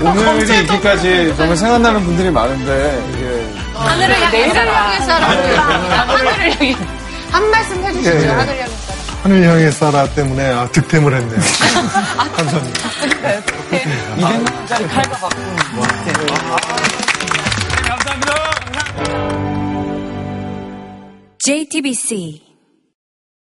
오늘이 있기까지 정말 생각나는 분들이 많은데 이게
하늘을 향해 향해 살아. 하늘을 향해 한 말씀 해주시죠.
예, 예.
하늘을 향해 살아.
하늘 향해 살아 때문에 아, 득템을 했네요. 감사합니다.
200만원짜리 칼과 바꾼
감사합니다.
JTBC